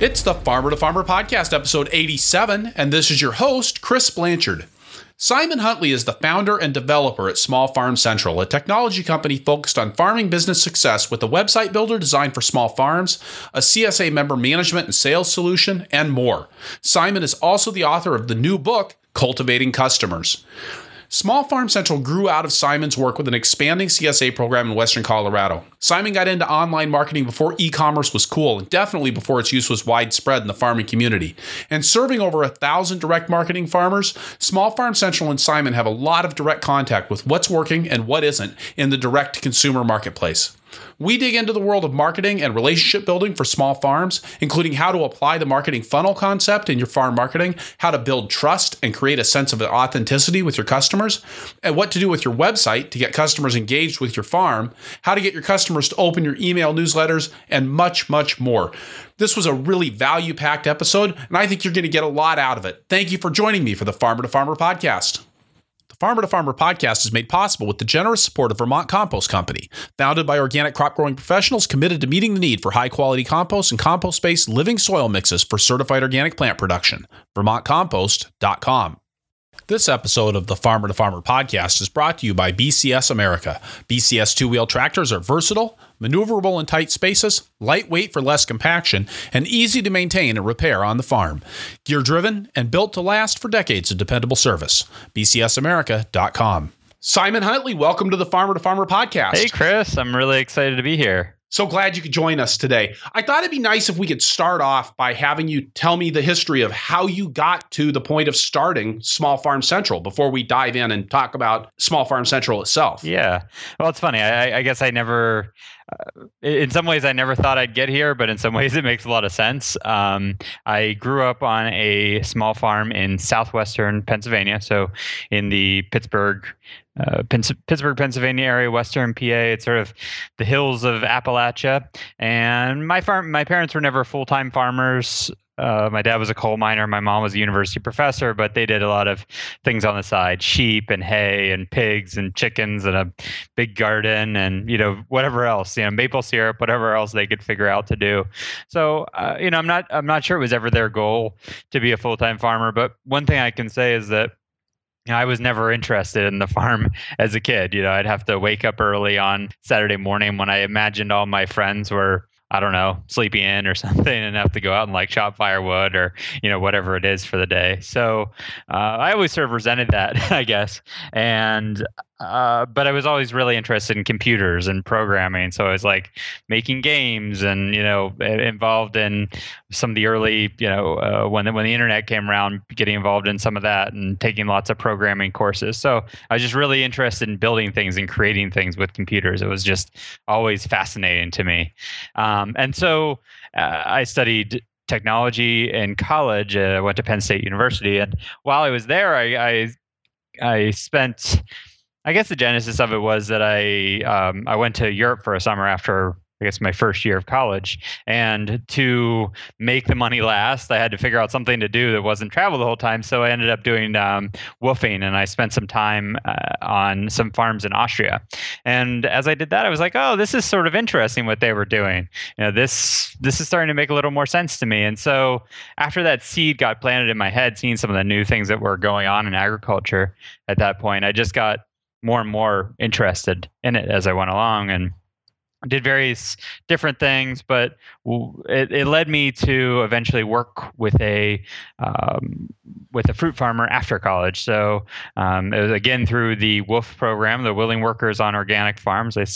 It's the Farmer to Farmer podcast, episode 87, and this is your host, Chris Blanchard. Simon Huntley is the founder and developer at Small Farm Central, a technology company focused on farming business success with a website builder designed for small farms, a CSA member management and sales solution, and more. Simon is also the author of the new book, Cultivating Customers. Small Farm Central grew out of Simon's work with an expanding CSA program in Western Colorado. Simon got into online marketing before e commerce was cool, and definitely before its use was widespread in the farming community. And serving over a thousand direct marketing farmers, Small Farm Central and Simon have a lot of direct contact with what's working and what isn't in the direct consumer marketplace. We dig into the world of marketing and relationship building for small farms, including how to apply the marketing funnel concept in your farm marketing, how to build trust and create a sense of authenticity with your customers, and what to do with your website to get customers engaged with your farm, how to get your customers to open your email newsletters, and much, much more. This was a really value packed episode, and I think you're going to get a lot out of it. Thank you for joining me for the Farmer to Farmer podcast. Farmer to Farmer podcast is made possible with the generous support of Vermont Compost Company, founded by organic crop growing professionals committed to meeting the need for high quality compost and compost based living soil mixes for certified organic plant production. VermontCompost.com. This episode of the Farmer to Farmer podcast is brought to you by BCS America. BCS two wheel tractors are versatile, maneuverable in tight spaces, lightweight for less compaction, and easy to maintain and repair on the farm. Gear driven and built to last for decades of dependable service. BCSAmerica.com. Simon Huntley, welcome to the Farmer to Farmer podcast. Hey, Chris, I'm really excited to be here. So glad you could join us today. I thought it'd be nice if we could start off by having you tell me the history of how you got to the point of starting Small Farm Central before we dive in and talk about Small Farm Central itself. Yeah. Well, it's funny. I, I guess I never, in some ways, I never thought I'd get here, but in some ways, it makes a lot of sense. Um, I grew up on a small farm in southwestern Pennsylvania, so in the Pittsburgh uh, Pittsburgh, Pennsylvania area, Western PA. It's sort of the hills of Appalachia. And my farm, my parents were never full time farmers. Uh, my dad was a coal miner. My mom was a university professor, but they did a lot of things on the side: sheep and hay and pigs and chickens and a big garden and you know whatever else, you know, maple syrup, whatever else they could figure out to do. So uh, you know, I'm not I'm not sure it was ever their goal to be a full time farmer, but one thing I can say is that I was never interested in the farm as a kid. You know, I'd have to wake up early on Saturday morning when I imagined all my friends were I don't know, sleepy in or something and have to go out and like chop firewood or, you know, whatever it is for the day. So uh, I always sort of resented that, I guess. And uh, but I was always really interested in computers and programming. So I was like making games and you know involved in some of the early you know uh, when the, when the internet came around, getting involved in some of that and taking lots of programming courses. So I was just really interested in building things and creating things with computers. It was just always fascinating to me. Um, and so uh, I studied technology in college. I uh, went to Penn State University, and while I was there, I, I I spent I guess the genesis of it was that I um, I went to Europe for a summer after I guess my first year of college, and to make the money last, I had to figure out something to do that wasn't travel the whole time. So I ended up doing um, woofing, and I spent some time uh, on some farms in Austria. And as I did that, I was like, "Oh, this is sort of interesting what they were doing. You know, this this is starting to make a little more sense to me." And so after that seed got planted in my head, seeing some of the new things that were going on in agriculture at that point, I just got more and more interested in it as I went along and did various different things, but it, it led me to eventually work with a um, with a fruit farmer after college. So um, it was again through the WWOOF program, the Willing Workers on Organic Farms. I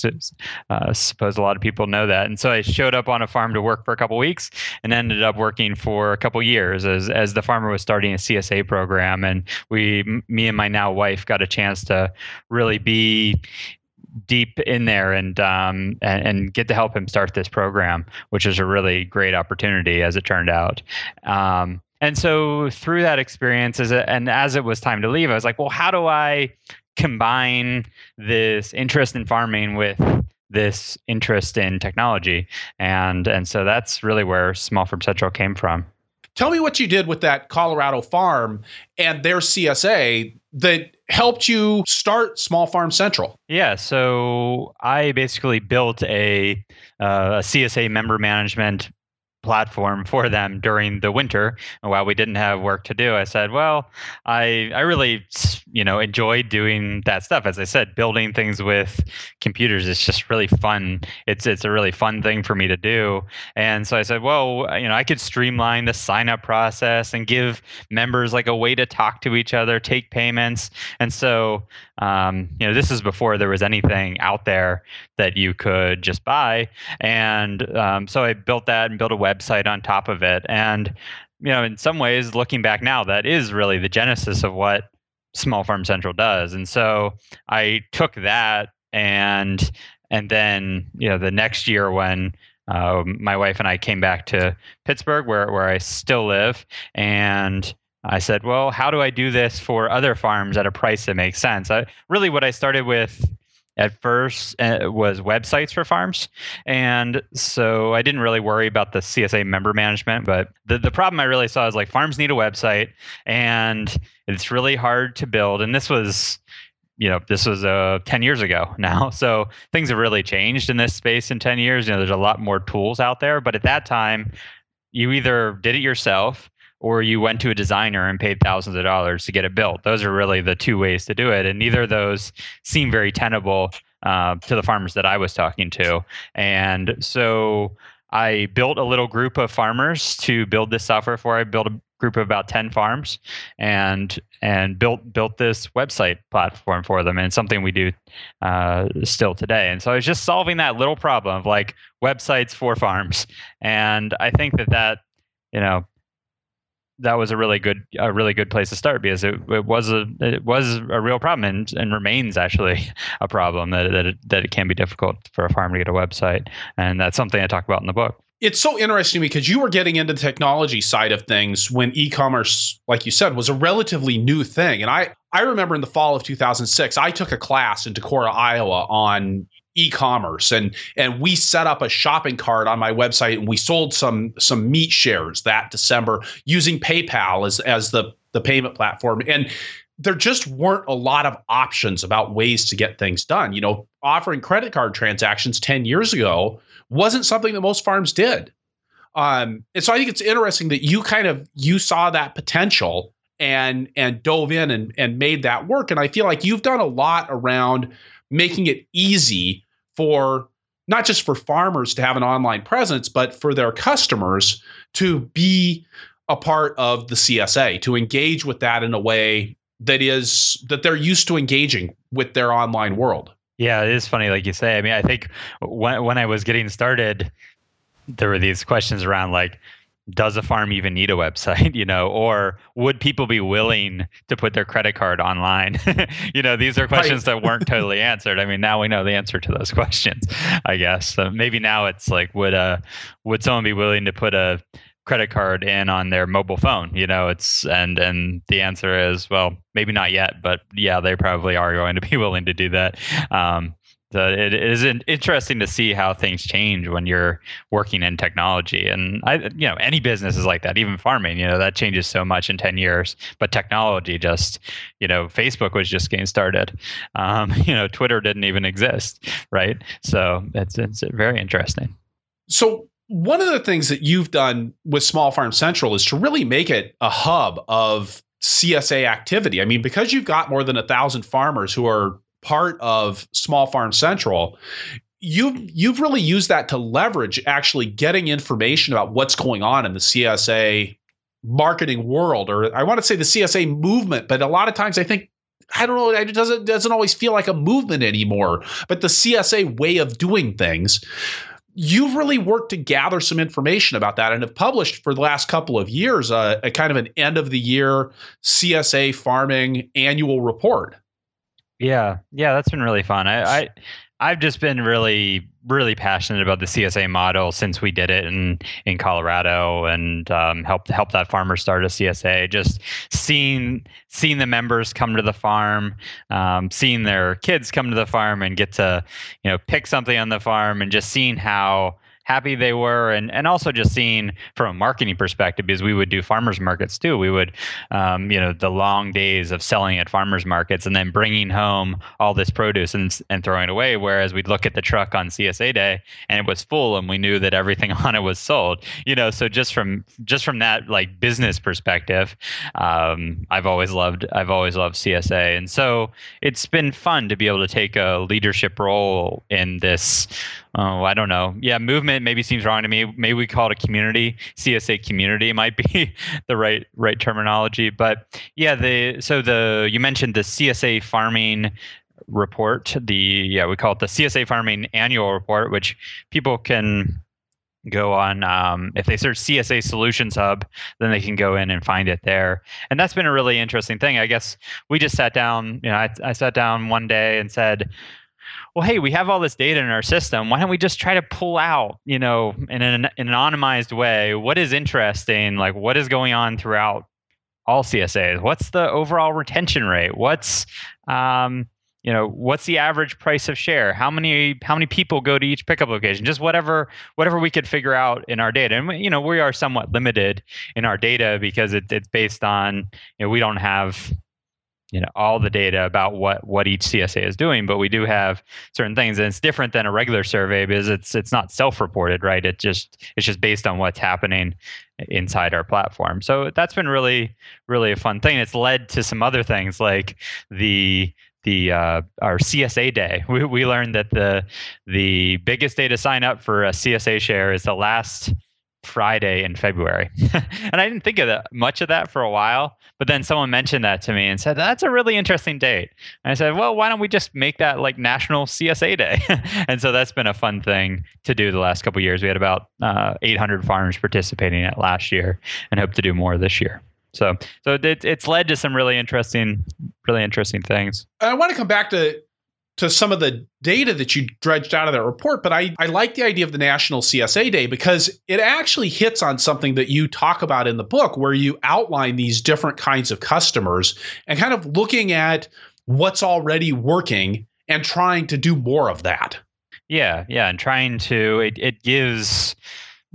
uh, suppose a lot of people know that. And so I showed up on a farm to work for a couple weeks and ended up working for a couple years as as the farmer was starting a CSA program. And we, me and my now wife, got a chance to really be deep in there and, um, and, and get to help him start this program, which is a really great opportunity as it turned out. Um, and so through that experience, as a, and as it was time to leave, I was like, well, how do I combine this interest in farming with this interest in technology? And and so that's really where Small Farm Central came from. Tell me what you did with that Colorado farm and their CSA that helped you start Small Farm Central. Yeah, so I basically built a, uh, a CSA member management platform for them during the winter while we didn't have work to do i said well i i really you know enjoyed doing that stuff. As i said building things with computers is just really fun. It's it's a really fun thing for me to do. And so i said well you know i could streamline the sign up process and give members like a way to talk to each other take payments. And so um, you know this is before there was anything out there that you could just buy. And um, so i built that and built a web website on top of it. And, you know, in some ways, looking back now, that is really the genesis of what Small Farm Central does. And so I took that and and then you know the next year when uh, my wife and I came back to Pittsburgh, where where I still live, and I said, well, how do I do this for other farms at a price that makes sense? I, really, what I started with at first uh, was websites for farms. And so i didn't really worry about the csa member management but the, the problem i really saw is like farms need a website and it's really hard to build. And this was you know this was uh, 10 years ago now. So things have really changed in this space in 10 years. You know there's a lot more tools out there but at that time you either did it yourself or you went to a designer and paid thousands of dollars to get it built. Those are really the two ways to do it, and neither of those seem very tenable uh, to the farmers that I was talking to. And so I built a little group of farmers to build this software for. I built a group of about 10 farms and and built built this website platform for them and something we do uh, still today and so i was just solving that little problem of like websites for farms and i think that that you know that was a really good a really good place to start because it, it was a it was a real problem and, and remains actually a problem that that it, that it can be difficult for a farm to get a website and that's something I talk about in the book. It's so interesting because you were getting into the technology side of things when e-commerce, like you said, was a relatively new thing. And I I remember in the fall of 2006, I took a class in Decorah, Iowa on e-commerce and and we set up a shopping cart on my website and we sold some some meat shares that December using PayPal as as the the payment platform and there just weren't a lot of options about ways to get things done. You know, offering credit card transactions 10 years ago wasn't something that most farms did. Um, and so I think it's interesting that you kind of you saw that potential and and dove in and and made that work. And I feel like you've done a lot around making it easy for not just for farmers to have an online presence, but for their customers to be a part of the CSA, to engage with that in a way that is that they're used to engaging with their online world. Yeah, it is funny, like you say. I mean, I think when when I was getting started, there were these questions around like, does a farm even need a website you know or would people be willing to put their credit card online? You know these are questions right. that weren't totally answered. I mean now we know the answer to those questions i guess. So maybe now it's like would uh would someone be willing to put a credit card in on their mobile phone? You know it's and and the answer is well maybe not yet but yeah they probably are going to be willing to do that. Um so it is interesting to see how things change when you're working in technology, and I, you know, any business is like that. Even farming, you know, that changes so much in ten years. But technology, just you know, Facebook was just getting started. Um, you know, Twitter didn't even exist, right? So it's it's very interesting. So one of the things that you've done with Small Farm Central is to really make it a hub of CSA activity. I mean, because you've got more than a thousand farmers who are part of Small Farm Central, you've you've really used that to leverage actually getting information about what's going on in the CSA marketing world, or I want to say the CSA movement, but a lot of times I think I don't know, it doesn't doesn't always feel like a movement anymore. But the CSA way of doing things. You've really worked to gather some information about that and have published for the last couple of years uh, a kind of an end of the year CSA farming annual report. Yeah, yeah, that's been really fun. I, I I've just been really, really passionate about the CSA model since we did it in in Colorado and um, helped help that farmer start a CSA. Just seeing seeing the members come to the farm, um, seeing their kids come to the farm and get to you know pick something on the farm, and just seeing how happy they were, and and also just seeing from a marketing perspective, because we would do farmers markets too. We would, um, you know, the long days of selling at farmers markets and then bringing home all this produce and and throwing it away. Whereas we'd look at the truck on CSA day and it was full, and we knew that everything on it was sold. You know, so just from just from that like business perspective, um, I've always loved I've always loved CSA, and so it's been fun to be able to take a leadership role in this oh, I don't know. Yeah, movement maybe seems wrong to me. Maybe we call it a community. CSA community might be the right right terminology. But yeah, the so the you mentioned the CSA farming report. The yeah, we call it the CSA farming annual report, which people can go on um, if they search csa solutions hub then they can go in and find it there and that's been a really interesting thing i guess we just sat down you know i, I sat down one day and said well, hey, we have all this data in our system. Why don't we just try to pull out, you know, in an, in an anonymized way, what is interesting, like what is going on throughout all CSAs? What's the overall retention rate? What's, um, you know, what's the average price of share? How many how many people go to each pickup location? Just whatever whatever we could figure out in our data. And you know, we are somewhat limited in our data because it, it's based on you know we don't have you know all the data about what what each CSA is doing, but we do have certain things, and it's different than a regular survey because it's it's not self-reported, right? It just it's just based on what's happening inside our platform. So that's been really really a fun thing. It's led to some other things like the the uh, our CSA day. We, we learned that the the biggest day to sign up for a CSA share is the last Friday in February. and I didn't think of that much of that for a while, but then someone mentioned that to me and said, that's a really interesting date. And I said, well, why don't we just make that like National CSA Day? and so that's been a fun thing to do the last couple years. We had about uh, 800 farmers participating in it last year and hope to do more this year. So, so it, it's led to some really interesting, really interesting things. I want to come back to to some of the data that you dredged out of that report, but I, I like the idea of the National CSA Day because it actually hits on something that you talk about in the book, where you outline these different kinds of customers and kind of looking at what's already working and trying to do more of that. Yeah, yeah, and trying to it, it gives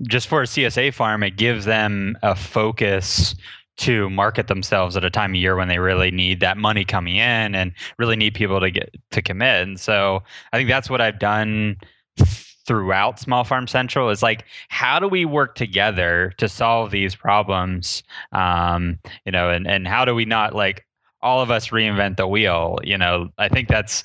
just for a CSA farm, it gives them a focus to market themselves at a time of year when they really need that money coming in and really need people to get to commit. And so I think that's what I've done throughout Small Farm Central is like, how do we work together to solve these problems? Um, you know, and and how do we not like all of us reinvent the wheel? You know, I think that's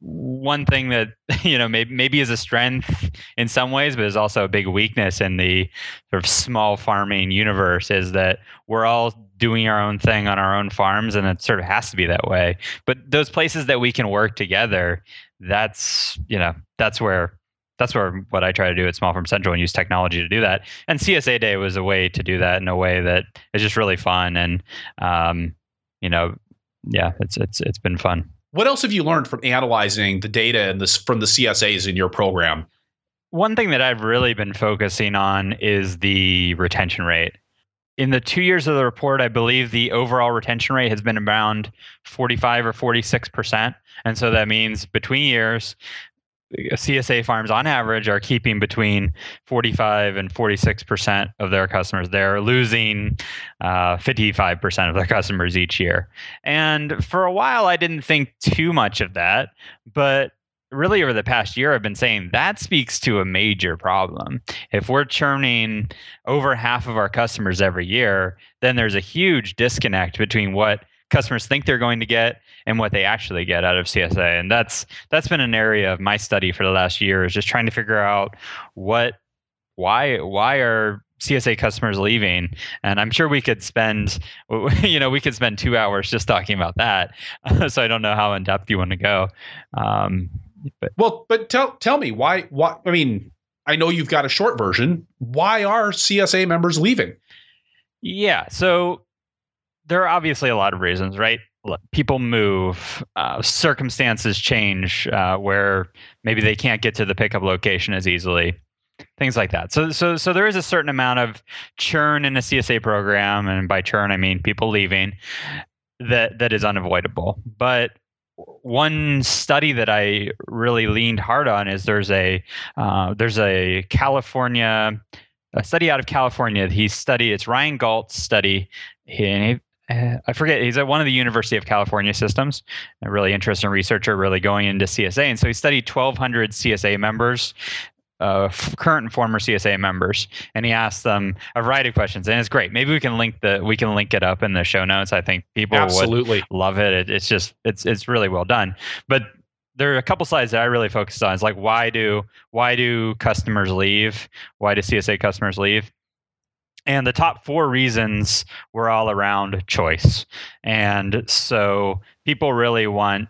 one thing that you know maybe maybe is a strength in some ways but is also a big weakness in the sort of small farming universe is that we're all doing our own thing on our own farms and it sort of has to be that way but those places that we can work together that's you know that's where that's where what I try to do at Small Farm Central and use technology to do that. And CSA Day was a way to do that in a way that is just really fun and um, you know, yeah, it's it's it's been fun. What else have you learned from analyzing the data and this from the CSAs in your program? One thing that I've really been focusing on is the retention rate. In the two years of the report, I believe the overall retention rate has been around 45 or 46%. And so that means between years, CSA farms on average are keeping between 45 and 46 percent of their customers. They're losing uh, 55 percent of their customers each year. And for a while, I didn't think too much of that, but really over the past year i've been saying that speaks to a major problem if we're churning over half of our customers every year then there's a huge disconnect between what customers think they're going to get and what they actually get out of CSA. And that's that's been an area of my study for the last year is just trying to figure out what why why are CSA customers leaving, and I'm sure we could spend, you know, we could spend two hours just talking about that. so I don't know how in depth you want to go. Um, but well, but tell tell me why? Why? I mean, I know you've got a short version. Why are CSA members leaving? Yeah, so there are obviously a lot of reasons, right? People move, uh, circumstances change, uh, where maybe they can't get to the pickup location as easily, things like that. So, so, so there is a certain amount of churn in a CSA program, and by churn I mean people leaving. That that is unavoidable. But one study that I really leaned hard on is there's a uh, there's a California a study out of California. He studied it's Ryan Galt's study. He, uh, I forget. He's at one of the University of California systems. A really interesting researcher, really going into CSA, and so he studied 1,200 CSA members uh, f- current and former CSA members, and he asked them a variety of questions, and it's great. Maybe we can link the we can link it up in the show notes. I think people Absolutely. would love it. it. It's just it's it's really well done. But there are a couple slides that I really focused on. It's like why do why do customers leave? Why do CSA customers leave? And the top four reasons were all around choice. And so people really want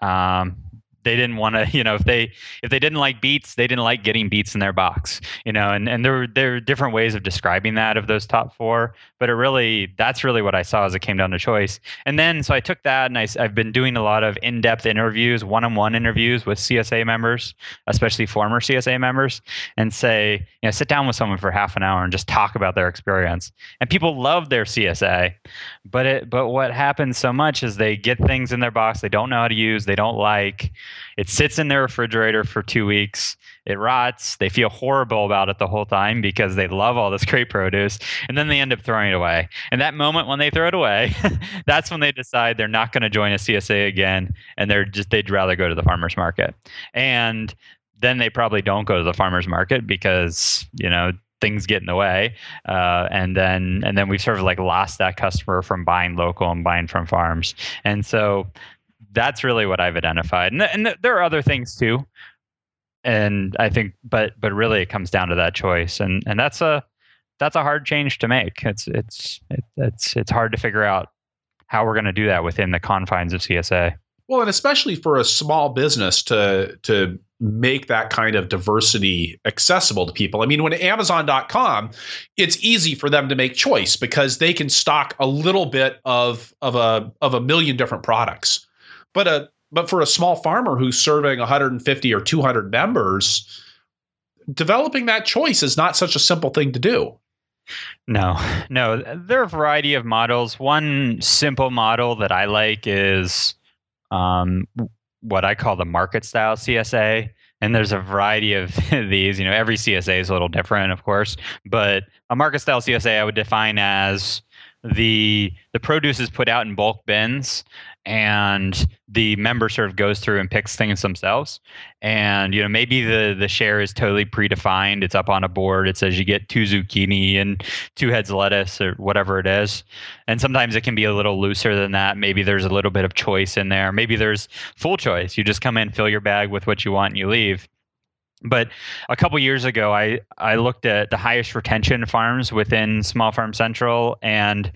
um, they didn't want to you know if they if they didn't like beets they didn't like getting beets in their box you know and and there were there are different ways of describing that of those top four but it really that's really what i saw as it came down to choice. And then so i took that and I, i've been doing a lot of in-depth interviews one-on-one interviews with csa members especially former csa members and say you know sit down with someone for half an hour and just talk about their experience. And people love their csa but it but what happens so much is they get things in their box they don't know how to use they don't like it sits in their refrigerator for two weeks. It rots. They feel horrible about it the whole time because they love all this great produce. And then they end up throwing it away. And that moment when they throw it away, that's when they decide they're not going to join a CSA again. And they're just, they'd rather go to the farmer's market. And then they probably don't go to the farmer's market because, you know, things get in the way uh, and then and then we've sort of like lost that customer from buying local and buying from farms and so that's really what I've identified. And, and there are other things too. And I think, but but really, it comes down to that choice, and and that's a that's a hard change to make. It's it's it's it's hard to figure out how we're going to do that within the confines of CSA. Well, and especially for a small business to to make that kind of diversity accessible to people. I mean, when Amazon.com, it's easy for them to make choice because they can stock a little bit of of a of a million different products. But a but for a small farmer who's serving 150 or 200 members, developing that choice is not such a simple thing to do. No, no. There are a variety of models. One simple model that I like is um, what I call the market style CSA. And there's a variety of these. You know, every CSA is a little different, of course. But a market style CSA I would define as the the produce is put out in bulk bins and the member sort of goes through and picks things themselves. And you know maybe the the share is totally predefined. It's up on a board. It says you get two zucchini and two heads of lettuce or whatever it is. And sometimes it can be a little looser than that. Maybe there's a little bit of choice in there. Maybe there's full choice. You just come in fill your bag with what you want and you leave but a couple years ago, I, I looked at the highest retention farms within Small Farm Central, and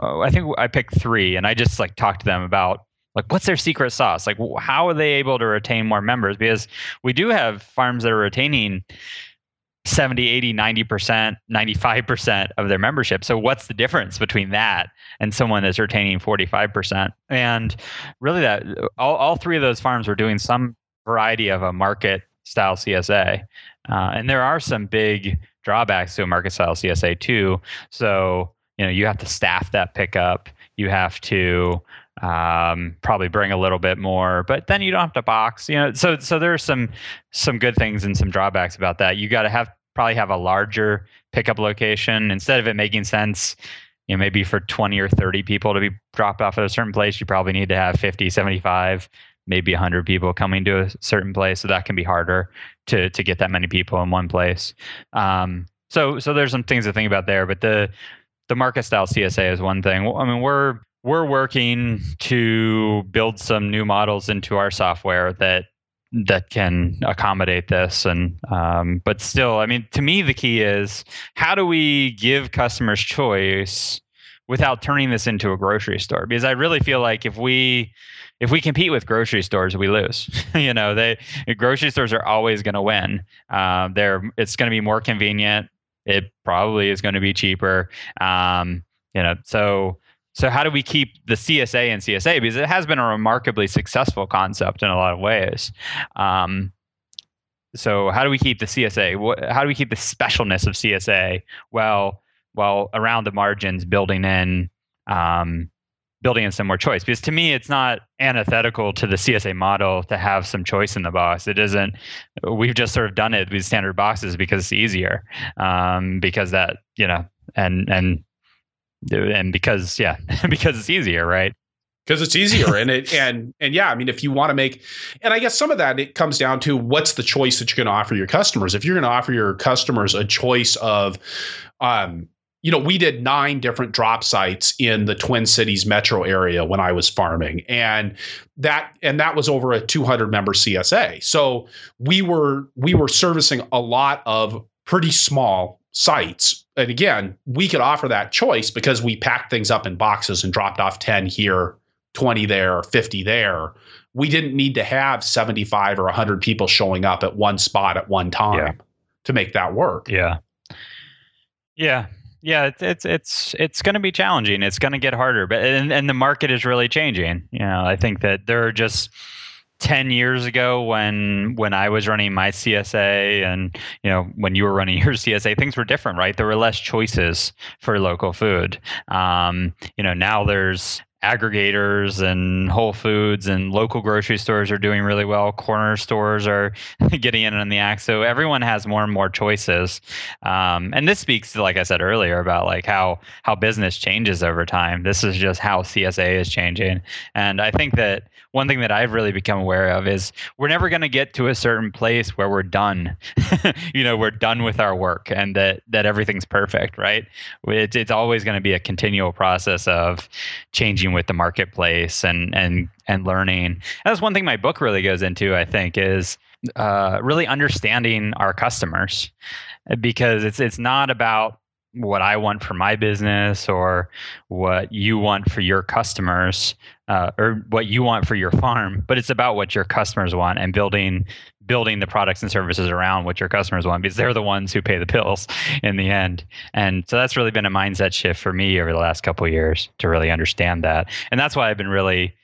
uh, I think I picked three, and I just like talked to them about like what's their secret sauce, like how are they able to retain more members? Because we do have farms that are retaining 70 80 90% 95% of their membership. So what's the difference between that and someone that's retaining 45% and really that all, all three of those farms were doing some variety of a market style CSA. Uh, and there are some big drawbacks to a market style CSA too. So, you know, you have to staff that pickup. You have to um, probably bring a little bit more, but then you don't have to box. You know, so so there are some some good things and some drawbacks about that. You got to have probably have a larger pickup location instead of it making sense you know maybe for 20 or 30 people to be dropped off at a certain place you probably need to have 50 75 maybe 100 people coming to a certain place so that can be harder to to get that many people in one place. Um, so so there's some things to think about there but the the market style csa is one thing. I mean we're we're working to build some new models into our software that that can accommodate this and um, but still i mean to me the key is how do we give customers choice without turning this into a grocery store? Because i really feel like if we if we compete with grocery stores, we lose. you know, they grocery stores are always going to win. Um, they're it's going to be more convenient. It probably is going to be cheaper. Um, you know, so so how do we keep the CSA and CSA because it has been a remarkably successful concept in a lot of ways. Um, so how do we keep the CSA? How do we keep the specialness of CSA Well, while around the margins building in um, building in some more choice because to me it's not antithetical to the csa model to have some choice in the box. It isn't we've just sort of done it with standard boxes because it's easier um, because that you know and and and because yeah because it's easier right? Because it's easier and it and and yeah i mean if you want to make and i guess some of that it comes down to what's the choice that you're going to offer your customers. If you're going to offer your customers a choice of um you know we did nine different drop sites in the twin cities metro area when i was farming and that and that was over a 200 member csa so we were we were servicing a lot of pretty small sites and again we could offer that choice because we packed things up in boxes and dropped off 10 here 20 there, 50 there. We didn't need to have 75 or 100 people showing up at one spot at one time yeah. to make that work. Yeah. Yeah. Yeah, it's it's it's it's going to be challenging. It's going to get harder, but and, and the market is really changing. You know, I think that there are just 10 years ago when when I was running my CSA and you know when you were running your CSA things were different right there were less choices for local food um, you know now there's aggregators and Whole Foods and local grocery stores are doing really well. Corner stores are getting in on the act. So everyone has more and more choices. Um, and this speaks to, like I said earlier, about like how how business changes over time. This is just how CSA is changing. And I think that one thing that I've really become aware of is we're never going to get to a certain place where we're done. you know, we're done with our work and that that everything's perfect, right? It's it's always going to be a continual process of changing with the marketplace and and and learning. And that's one thing my book really goes into. I think is uh, really understanding our customers because it's it's not about what I want for my business or what you want for your customers uh, or what you want for your farm, but it's about what your customers want and building building the products and services around what your customers want because they're the ones who pay the bills in the end. And so that's really been a mindset shift for me over the last couple years to really understand that. And that's why I've been really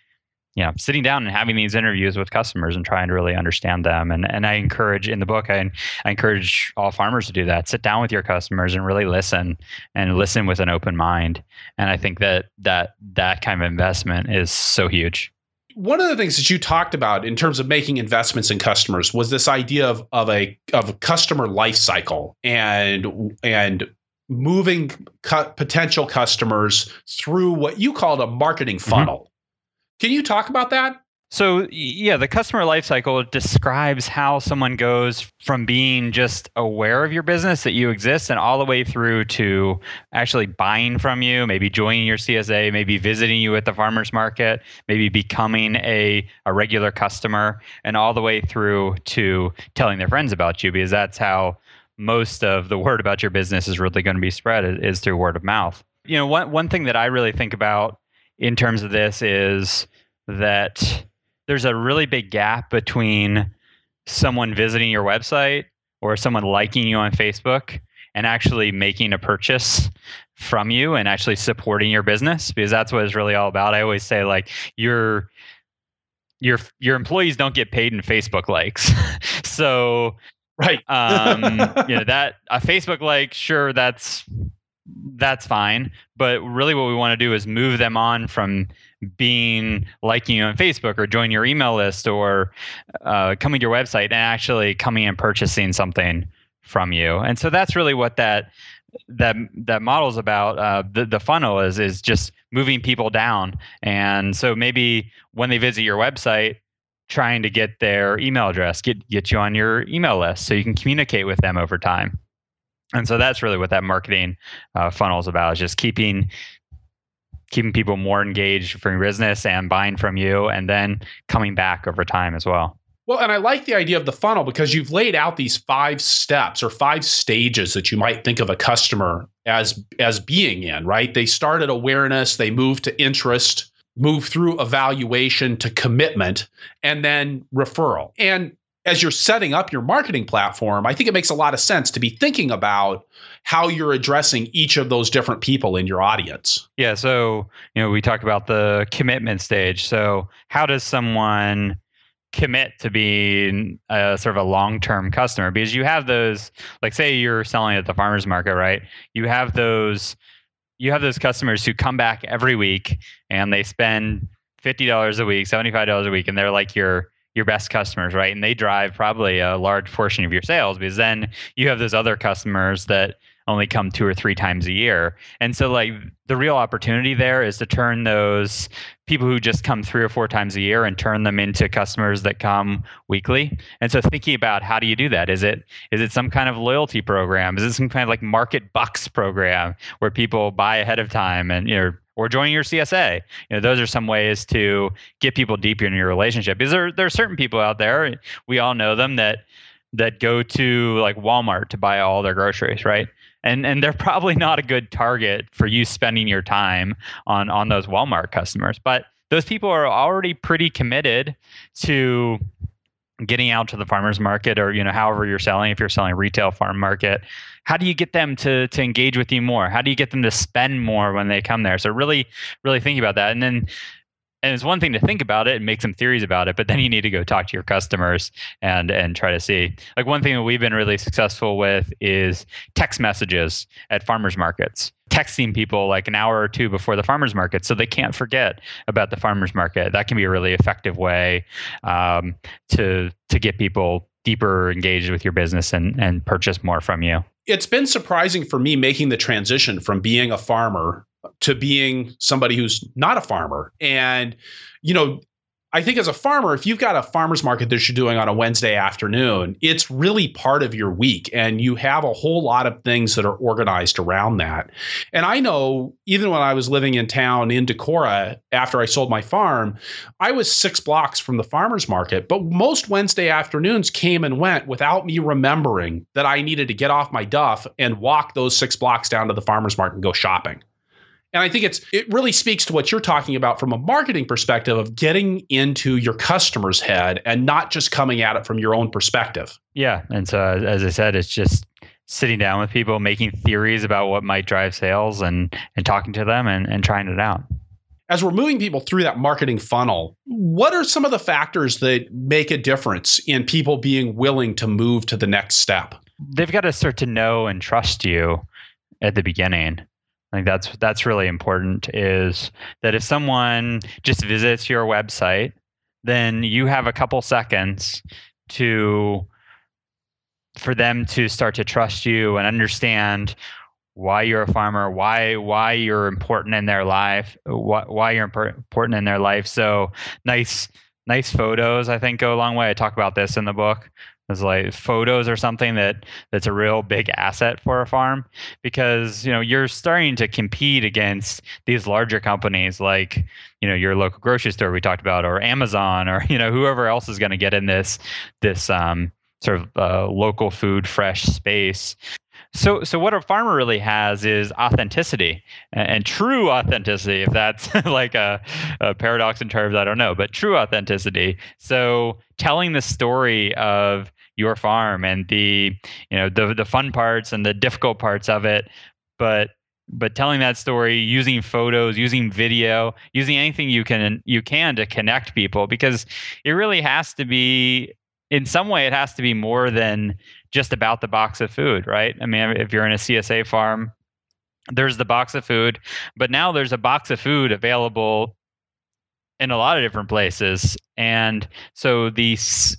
you know sitting down and having these interviews with customers and trying to really understand them and and I encourage in the book I, I encourage all farmers to do that sit down with your customers and really listen and listen with an open mind and I think that that that kind of investment is so huge one of the things that you talked about in terms of making investments in customers was this idea of of a of a customer life cycle and and moving cu- potential customers through what you called a marketing mm-hmm. funnel. Mm-hmm. Can you talk about that? So yeah, the customer lifecycle describes how someone goes from being just aware of your business that you exist and all the way through to actually buying from you, maybe joining your CSA, maybe visiting you at the farmers market, maybe becoming a, a regular customer, and all the way through to telling their friends about you because that's how most of the word about your business is really going to be spread is through word of mouth. You know, one one thing that I really think about in terms of this is that there's a really big gap between someone visiting your website or someone liking you on Facebook and actually making a purchase from you and actually supporting your business because that's what it's really all about. I always say like your your your employees don't get paid in Facebook likes. so right. um you know that a Facebook like sure that's that's fine. But really, what we want to do is move them on from being liking you on Facebook or join your email list or uh, coming to your website and actually coming and purchasing something from you. And so that's really what that that that model is about. Uh, the the funnel is is just moving people down. And so maybe when they visit your website, trying to get their email address, get get you on your email list so you can communicate with them over time. And so that's really what that marketing uh, funnel is about: is just keeping keeping people more engaged for your business and buying from you, and then coming back over time as well. Well, and I like the idea of the funnel because you've laid out these five steps or five stages that you might think of a customer as as being in, right? They start at awareness, they move to interest, move through evaluation to commitment, and then referral. And as you're setting up your marketing platform, I think it makes a lot of sense to be thinking about how you're addressing each of those different people in your audience. Yeah. So, you know, we talked about the commitment stage. So, how does someone commit to being a sort of a long-term customer because you have those like say you're selling at the farmers market right you have those you have those customers who come back every week and they spend $50 a week, $75 a week, and they're like your your best customers, right? And they drive probably a large portion of your sales because then you have those other customers that only come two or three times a year. And so like the real opportunity there is to turn those people who just come three or four times a year and turn them into customers that come weekly. And so thinking about how do you do that? Is it is it some kind of loyalty program? Is it some kind of like market bucks program where people buy ahead of time and you know or joining your CSA. You know, those are some ways to get people deeper in your relationship. Because there there are certain people out there, we all know them that that go to like Walmart to buy all their groceries, right? And and they're probably not a good target for you spending your time on on those Walmart customers. But those people are already pretty committed to getting out to the farmers market or you know however you're selling if you're selling retail farm market how do you get them to to engage with you more how do you get them to spend more when they come there so really really think about that and then and it's one thing to think about it and make some theories about it, but then you need to go talk to your customers and and try to see. Like one thing that we've been really successful with is text messages at farmers markets. Texting people like an hour or two before the farmers market so they can't forget about the farmers market. That can be a really effective way um, to to get people deeper engaged with your business and and purchase more from you. It's been surprising for me making the transition from being a farmer to being somebody who's not a farmer. And, you know, I think as a farmer, if you've got a farmer's market that you're doing on a Wednesday afternoon, it's really part of your week. And you have a whole lot of things that are organized around that. And I know even when I was living in town in Decorah after I sold my farm, I was six blocks from the farmer's market. But most Wednesday afternoons came and went without me remembering that I needed to get off my duff and walk those six blocks down to the farmer's market and go shopping. And I think it's it really speaks to what you're talking about from a marketing perspective of getting into your customer's head and not just coming at it from your own perspective. Yeah, and so as I said, it's just sitting down with people, making theories about what might drive sales, and and talking to them and, and trying it out. As we're moving people through that marketing funnel, what are some of the factors that make a difference in people being willing to move to the next step? They've got to start to know and trust you at the beginning. I think that's that's really important is that if someone just visits your website, then you have a couple seconds to for them to start to trust you and understand why you're a farmer, why why you're important in their life, why, why you're important in their life. So nice nice photos I think go a long way. I talk about this in the book. It's like photos or something that that's a real big asset for a farm because you know you're starting to compete against these larger companies like you know your local grocery store we talked about or Amazon or you know whoever else is going to get in this this um, sort of uh, local food fresh space so, so what a farmer really has is authenticity and, and true authenticity. If that's like a, a, paradox in terms, I don't know, but true authenticity. So, telling the story of your farm and the you know the the fun parts and the difficult parts of it. But but telling that story using photos using video using anything you can you can to connect people because it really has to be in some way it has to be more than just about the box of food right? I mean if you're in a csa farm there's the box of food but now there's a box of food available in a lot of different places and so the,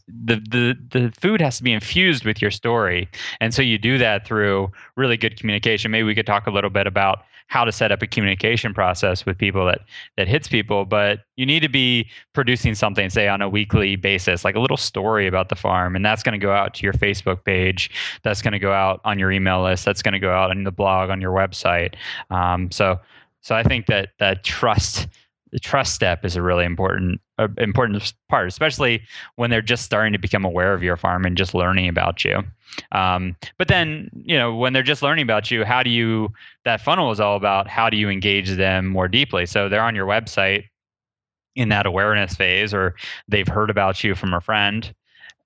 the the the food has to be infused with your story and so you do that through really good communication. Maybe we could talk a little bit about how to set up a communication process with people that that hits people but you need to be producing something say on a weekly basis like a little story about the farm and that's going to go out to your facebook page that's going to go out on your email list that's going to go out on the blog on your website. Um, so so i think that that trust the trust step is a really important uh, important part, especially when they're just starting to become aware of your farm and just learning about you. Um, but then, you know, when they're just learning about you, how do you? That funnel is all about how do you engage them more deeply. So they're on your website in that awareness phase, or they've heard about you from a friend,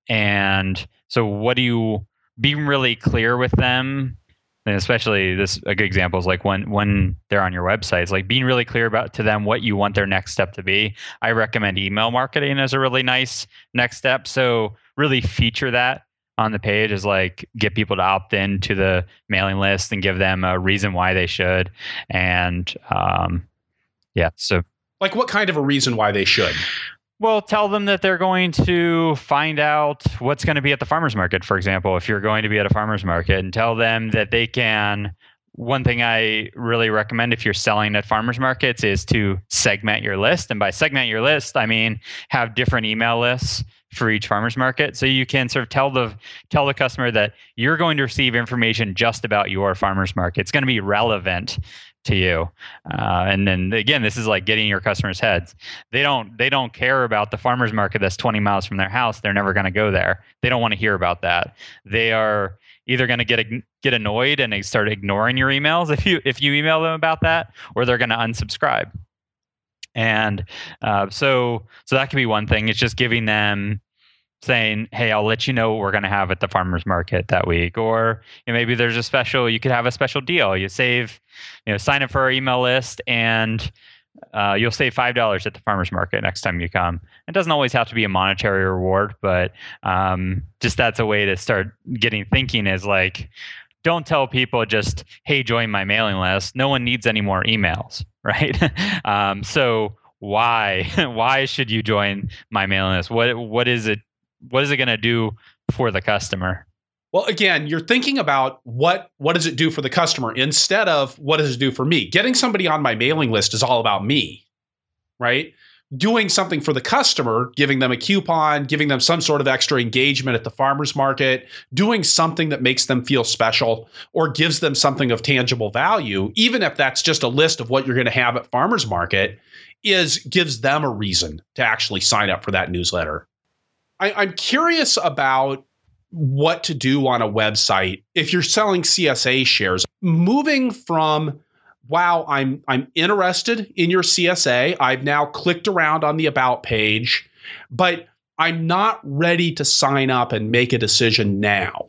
and so what do you? Being really clear with them and especially this a good example is like when when they're on your websites like being really clear about to them what you want their next step to be i recommend email marketing as a really nice next step so really feature that on the page is like get people to opt in to the mailing list and give them a reason why they should. And um, yeah, so like what kind of a reason why they should? Well, tell them that they're going to find out what's going to be at the farmers market, for example, if you're going to be at a farmers market, and tell them that they can. One thing I really recommend if you're selling at farmers markets is to segment your list. And by segment your list, I mean have different email lists for each farmers market so you can sort of tell the tell the customer that you're going to receive information just about your farmers market it's going to be relevant to you. Uh, and then again this is like getting your customers heads. They don't they don't care about the farmers market that's 20 miles from their house. They're never going to go there. They don't want to hear about that. They are either going to get get annoyed and they start ignoring your emails if you if you email them about that or they're going to unsubscribe. And uh, so so that could be one thing. It's just giving them saying, "Hey, I'll let you know what we're going to have at the farmers market that week," or you know, maybe there's a special. You could have a special deal. You save, you know, sign up for our email list, and uh, you'll save five dollars at the farmers market next time you come. It doesn't always have to be a monetary reward, but um, just that's a way to start getting thinking. Is like, don't tell people just, "Hey, join my mailing list." No one needs any more emails, right? um, so why why should you join my mailing list? What what is it what is it going to do for the customer? Well, again, you're thinking about what what does it do for the customer instead of what does it do for me? Getting somebody on my mailing list is all about me, right? Doing something for the customer, giving them a coupon, giving them some sort of extra engagement at the farmers market, doing something that makes them feel special or gives them something of tangible value, even if that's just a list of what you're going to have at farmers market, is gives them a reason to actually sign up for that newsletter. I, I'm curious about what to do on a website if you're selling CSA shares. Moving from wow, I'm I'm interested in your CSA. I've now clicked around on the about page, but I'm not ready to sign up and make a decision now.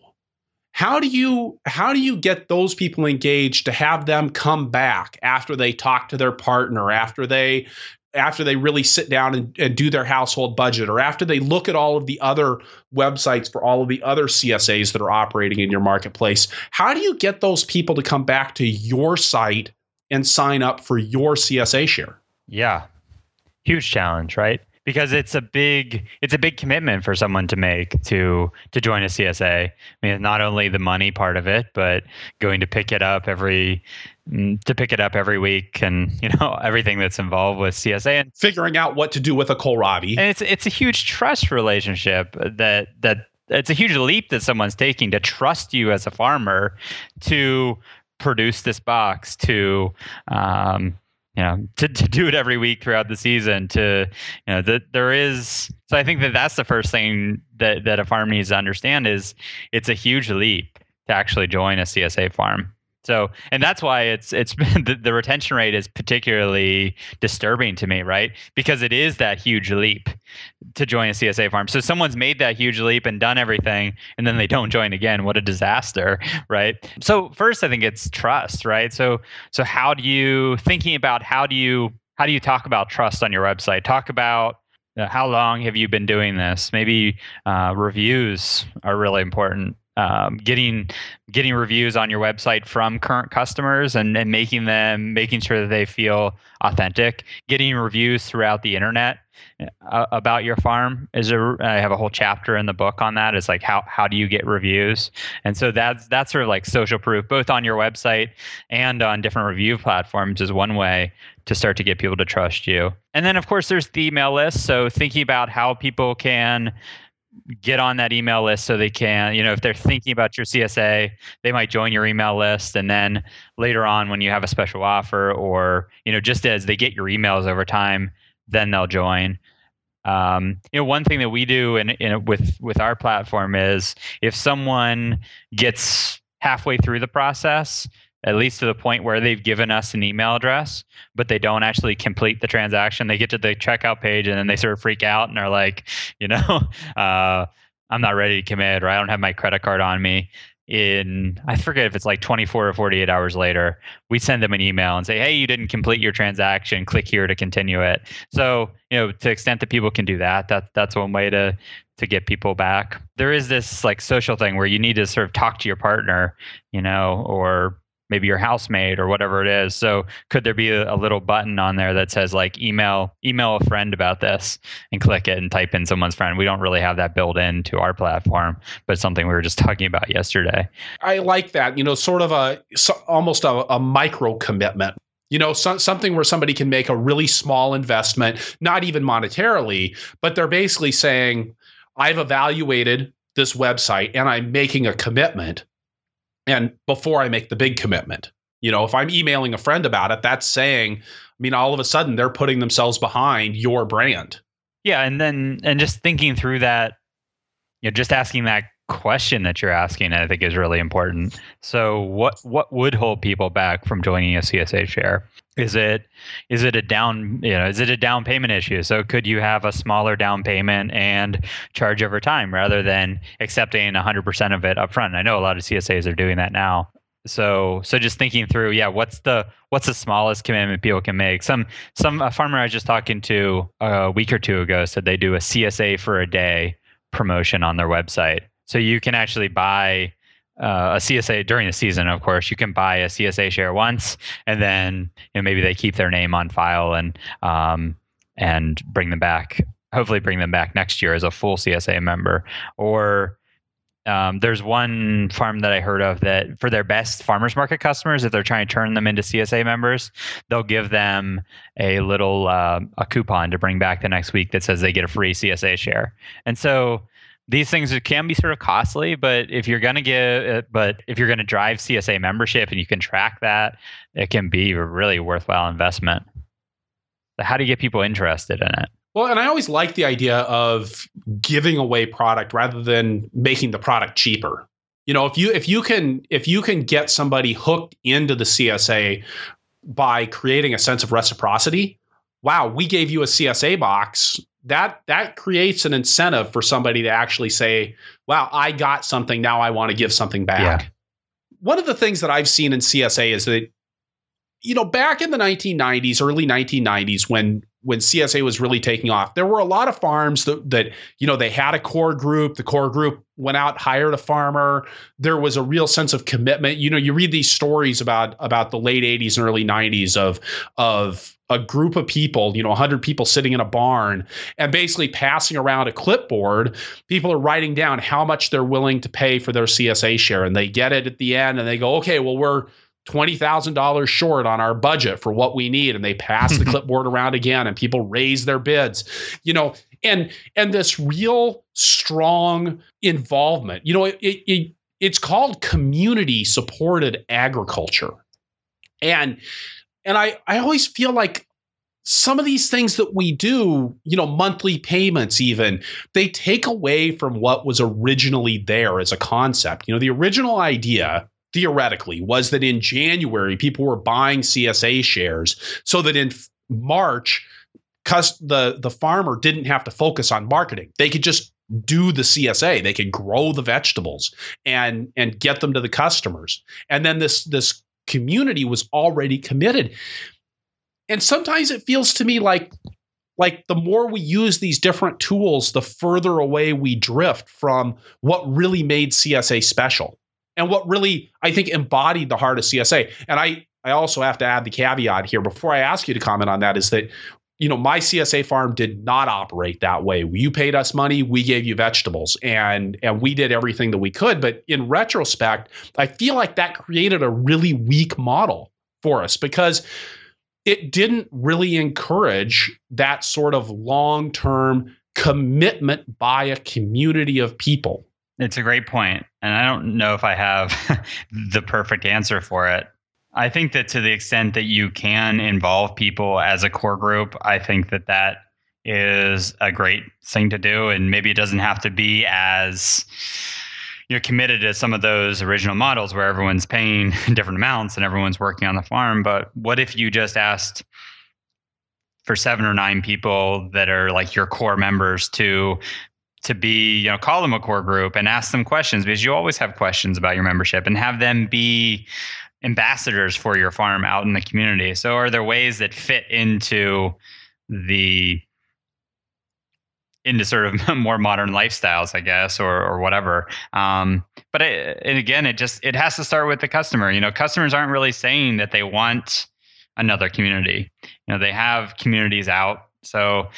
How do you how do you get those people engaged to have them come back after they talk to their partner, after they after they really sit down and, and, do their household budget or after they look at all of the other websites for all of the other CSAs that are operating in your marketplace, how do you get those people to come back to your site and sign up for your CSA share? Yeah. Huge challenge, right? Because it's a big it's a big commitment for someone to make to to join a CSA. I mean, not only the money part of it, but going to pick it up every Mm, to pick it up every week and you know everything that's involved with CSA and figuring out what to do with a kohlrabi. And it's it's a huge trust relationship that that it's a huge leap that someone's taking to trust you as a farmer to produce this box to um, you know to, to do it every week throughout the season to you know that there is so i think that that's the first thing that that a farm needs to understand is it's a huge leap to actually join a csa farm so, and that's why it's it's the, the retention rate is particularly disturbing to me, right? Because it is that huge leap to join a CSA farm. So someone's made that huge leap and done everything, and then they don't join again. What a disaster, right? So first, I think it's trust, right? So so how do you thinking about how do you how do you talk about trust on your website? Talk about uh, how long have you been doing this? Maybe uh, reviews are really important um, getting getting reviews on your website from current customers and, and making them making sure that they feel authentic. Getting reviews throughout the internet uh, about your farm is a i have a whole chapter in the book on that. It's like how how do you get reviews? And so that's that's sort of like social proof both on your website and on different review platforms is one way to start to get people to trust you. And then of course there's the email list. So thinking about how people can get on that email list so they can, you know, if they're thinking about your CSA, they might join your email list. And then later on, when you have a special offer or, you know, just as they get your emails over time, then they'll join. Um, you know, one thing that we do in, in with with our platform is if someone gets halfway through the process, at least to the point where they've given us an email address, but they don't actually complete the transaction. They get to the checkout page and then they sort of freak out and are like, you know, uh, I'm not ready to commit or I don't have my credit card on me. in I forget if it's like 24 or 48 hours later, we send them an email and say, "Hey, you didn't complete your transaction. Click here to continue it." So, you know, to the extent that people can do that, that that's one way to to get people back. There is this like social thing where you need to sort of talk to your partner, you know, or maybe your housemate or whatever it is. So could there be a, a, little button on there that says like email email a friend about this and click it and type in someone's friend? We don't really have that built into our platform, but something we were just talking about yesterday. I like that. You know, sort of a so, almost a, a micro commitment. You know, so, something where somebody can make a really small investment, not even monetarily, but they're basically saying, I've evaluated this website and I'm making a commitment and before I make the big commitment. You know, if I'm emailing a friend about it, that's saying, I mean, all of a sudden they're putting themselves behind your brand. Yeah, and then and just thinking through that, you know, just asking that question that you're asking, I think is really important. So, what what would hold people back from joining a CSA share? Is it is it a down you know is it a down payment issue? So, could you have a smaller down payment and charge over time rather than accepting 100% of it upfront? I know a lot of CSAs are doing that now. So, so just thinking through, yeah, what's the what's the smallest commitment people can make? Some some a farmer I was just talking to uh, a week or two ago said they do a CSA for a day promotion on their website so you can actually buy uh, a CSA during the season. Of course, you can buy a CSA share once, and then you know, maybe they keep their name on file and um, and bring them back. Hopefully, bring them back next year as a full CSA member. Or um, there's one farm that I heard of that for their best farmers market customers, if they're trying to turn them into CSA members, they'll give them a little uh, a coupon to bring back the next week that says they get a free CSA share. And so these things can be sort of costly, but if you're going to get, uh, but if you're going to drive CSA membership and you can track that, it can be a really worthwhile investment. how do you get people interested in it? Well, and I always like the idea of giving away product rather than making the product cheaper. You know, if you if you can if you can get somebody hooked into the CSA by creating a sense of reciprocity, wow, we gave you a CSA box that that creates an incentive for somebody to actually say, "Wow, I got something. Now I want to give something back." Yeah. One of the things that I've seen in CSA is that you know, back in the 1990s, early 1990s when when CSA was really taking off, there were a lot of farms that that you know, they had a core group, the core group went out, hired a farmer. There was a real sense of commitment. You know, you read these stories about about the late 80s and early 90s of of a group of people, you know, 100 people sitting in a barn and basically passing around a clipboard. People are writing down how much they're willing to pay for their CSA share and they get it at the end and they go, okay, well, we're $20,000 short on our budget for what we need. And they pass the mm-hmm. clipboard around again and people raise their bids, you know, and, and this real strong involvement, you know, it, it, it's called community supported agriculture. And and I, I always feel like some of these things that we do, you know, monthly payments, even, they take away from what was originally there as a concept. You know, the original idea, theoretically, was that in January, people were buying CSA shares so that in March, the, the farmer didn't have to focus on marketing. They could just do the CSA. They could grow the vegetables and and get them to the customers. And then this this community was already committed. And sometimes it feels to me like like the more we use these different tools, the further away we drift from what really made CSA special and what really I think embodied the heart of CSA. And I I also have to add the caveat here before I ask you to comment on that is that you know, my CSA farm did not operate that way. You paid us money, we gave you vegetables, and and we did everything that we could. But in retrospect, I feel like that created a really weak model for us because it didn't really encourage that sort of long-term commitment by a community of people. It's a great point, and I don't know if I have the perfect answer for it. I think that to the extent that you can involve people as a core group, I think that that is a great thing to do. And maybe it doesn't have to be as you know committed to some of those original models where everyone's paying different amounts and everyone's working on the farm. But what if you just asked for seven or nine people that are like your core members to to be, you know, call them a core group and ask them questions because you always have questions about your membership and have them be ambassadors for your farm out in the community. So are there ways that fit into the into sort of more modern lifestyles, I guess, or or whatever. Um, but it, and again, it just it has to start with the customer. You know, customers aren't really saying that they want another community. You know, they have communities out, so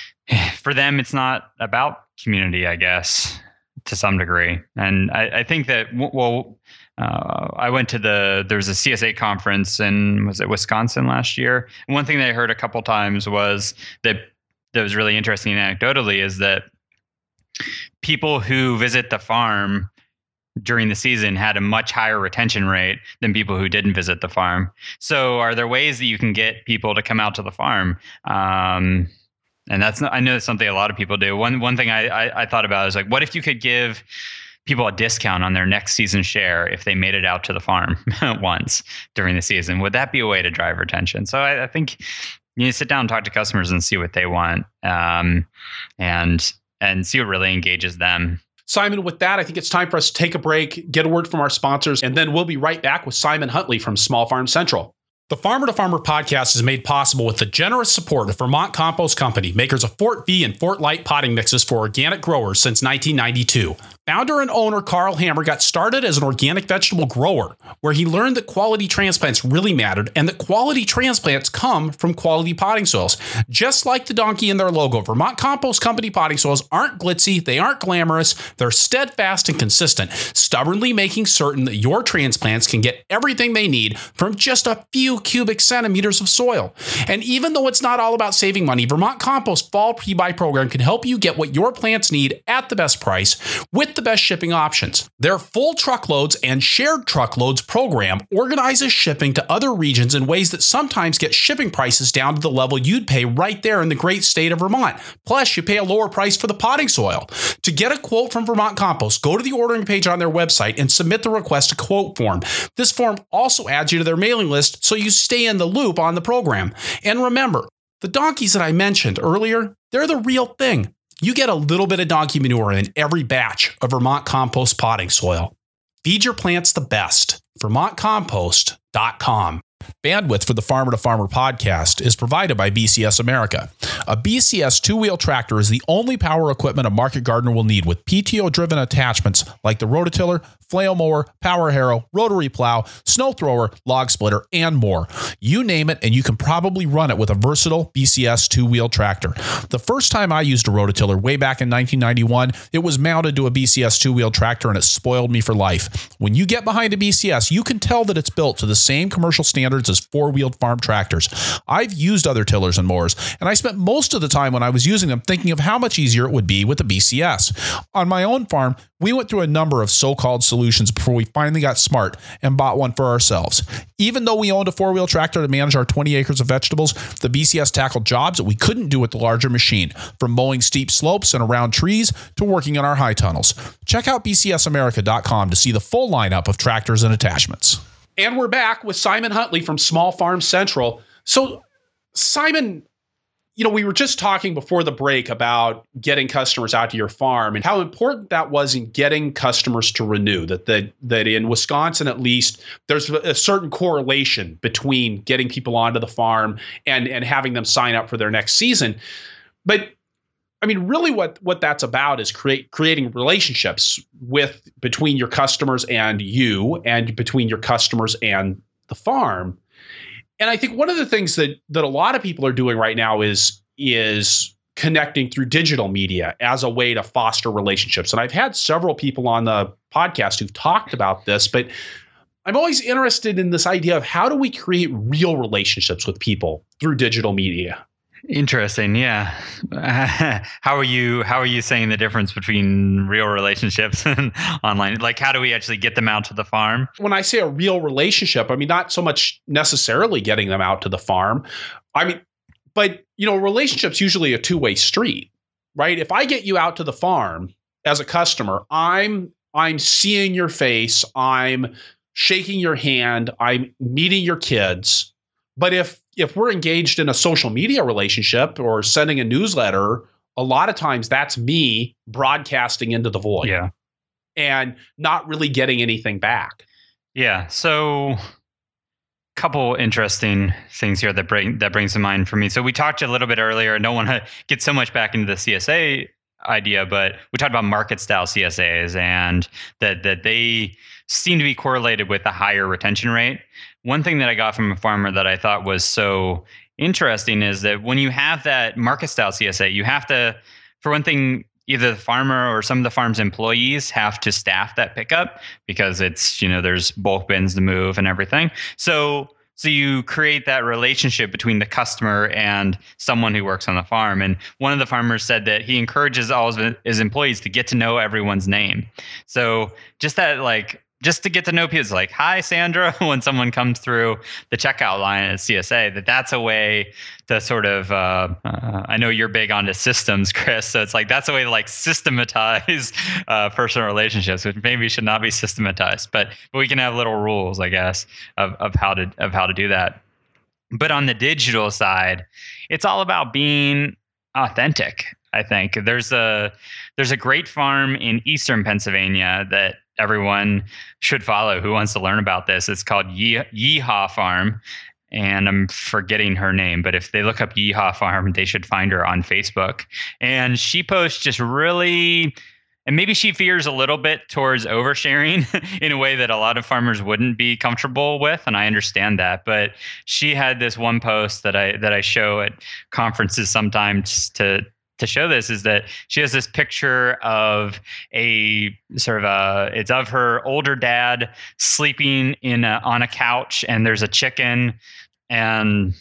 for them, it's not about community, I guess, to some degree. And I, I think that well. Uh, I went to the there was a CSA conference in was it Wisconsin last year. And one thing that I heard a couple times was that that was really interesting anecdotally is that people who visit the farm during the season had a much higher retention rate than people who didn't visit the farm. So, are there ways that you can get people to come out to the farm? Um, and that's not, I know it's something a lot of people do. One one thing I, I I thought about is like, what if you could give people a discount on their next season share if they made it out to the farm once during the season? Would that be a way to drive retention? So I, I think you sit down and talk to customers and see what they want um, and and see what really engages them Simon, with that, I think it's time for us to take a break, get a word from our sponsors, and then we'll be right back with Simon Huntley from Small Farm Central. The Farmer to Farmer podcast is made possible with the generous support of Vermont Compost Company, makers of Fort Vee and Fort Light potting mixes for organic growers since 1992. Founder and owner Karl Hammer got started as an organic vegetable grower, where he learned that quality transplants really mattered and that quality transplants come from quality potting soils. Just like the donkey in their logo, Vermont Compost Company potting soils aren't glitzy, they aren't glamorous, they're steadfast and consistent, stubbornly making certain that your transplants can get everything they need from just a few cubic centimeters of soil. And even though it's not all about saving money, Vermont Compost Fall Pre-Buy program can help you get what your plants need at the best price with the best shipping options. Their full truckloads and shared truckloads program organizes shipping to other regions in ways that sometimes get shipping prices down to the level you'd pay right there in the great state of Vermont. Plus, you pay a lower price for the potting soil. To get a quote from Vermont Compost, go to the ordering page on their website and submit the request to quote form. This form also adds you to their mailing list so you stay in the loop on the program. And remember, the donkeys that I mentioned earlier, they're the real thing. You get a little bit of donkey manure in every batch of Vermont compost potting soil. Feed your plants the best. VermontCompost.com. Bandwidth for the Farmer to Farmer podcast is provided by BCS America. A BCS two wheel tractor is the only power equipment a market gardener will need with PTO driven attachments like the rototiller, flail mower, power harrow, rotary plow, snow thrower, log splitter, and more. You name it, and you can probably run it with a versatile BCS two wheel tractor. The first time I used a rototiller way back in 1991, it was mounted to a BCS two wheel tractor and it spoiled me for life. When you get behind a BCS, you can tell that it's built to the same commercial standards as four wheeled farm tractors. I've used other tillers and mowers, and I spent most of the time when I was using them thinking of how much easier it would be with a BCS. On my own farm, we went through a number of so called solutions before we finally got smart and bought one for ourselves. Even though we owned a four wheel tractor to manage our 20 acres of vegetables, the BCS tackled jobs that we couldn't do with the larger machine, from mowing steep slopes and around trees to working in our high tunnels. Check out bcsamerica.com to see the full lineup of tractors and attachments. And we're back with Simon Huntley from Small Farm Central. So, Simon, you know, we were just talking before the break about getting customers out to your farm and how important that was in getting customers to renew. That that that in Wisconsin, at least, there's a certain correlation between getting people onto the farm and and having them sign up for their next season. But I mean, really, what what that's about is create creating relationships with between your customers and you, and between your customers and the farm. And I think one of the things that that a lot of people are doing right now is is connecting through digital media as a way to foster relationships. And I've had several people on the podcast who've talked about this, but I'm always interested in this idea of how do we create real relationships with people through digital media? Interesting, yeah. how are you? How are you saying the difference between real relationships and online? Like, how do we actually get them out to the farm? When I say a real relationship, I mean not so much necessarily getting them out to the farm. I mean, but you know, relationships usually a two way street, right? If I get you out to the farm as a customer, I'm I'm seeing your face, I'm shaking your hand, I'm meeting your kids. But if if we're engaged in a social media relationship or sending a newsletter a lot of times that's me broadcasting into the void Yeah. and not really getting anything back. Yeah. So couple interesting things here that bring that brings to mind for me. So we talked a little bit earlier. I don't want to get so much back into the CSA idea, but we talked about market style CSAs and that that they seem to be correlated with a higher retention rate. One thing that I got from a farmer that I thought was so interesting is that when you have that market style CSA, you have to, for one thing, either the farmer or some of the farm's employees have to staff that pickup because it's you know there's bulk bins to move and everything. So so you create that relationship between the customer and someone who works on the farm. And one of the farmers said that he encourages all of his employees to get to know everyone's name. So just that like just to get to know people, it's like, "Hi, Sandra." When someone comes through the checkout line at CSA, that that's a way to sort of. Uh, uh, I know you're big onto systems, Chris, so it's like that's a way to like systematize uh, personal relationships, which maybe should not be systematized, but, but we can have little rules, I guess, of of how to of how to do that. But on the digital side, it's all about being authentic. I think there's a there's a great farm in eastern Pennsylvania that everyone should follow who wants to learn about this. It's called Ye- Yeehaw Farm. And I'm forgetting her name, but if they look up Yeehaw Farm, they should find her on Facebook. And she posts just really, and maybe she fears a little bit towards oversharing in a way that a lot of farmers wouldn't be comfortable with. And I understand that. But she had this one post that I that I show at conferences sometimes to to show this is that she has this picture of a sort of a it's of her older dad sleeping in a, on a couch and there's a chicken and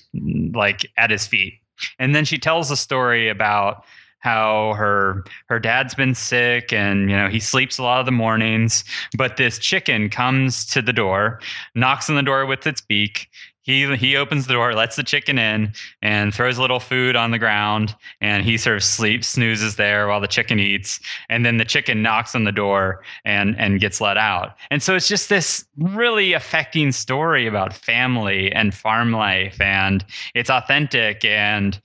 like at his feet. And then she tells a story about how her her dad's been sick and you know he sleeps a lot of the mornings but this chicken comes to the door knocks on the door with its beak he he opens the door, lets the chicken in, and throws a little food on the ground, and he sort of sleeps, snoozes there while the chicken eats, and then the chicken knocks on the door and and gets let out. And so it's just this really affecting story about family and farm life, and it's authentic and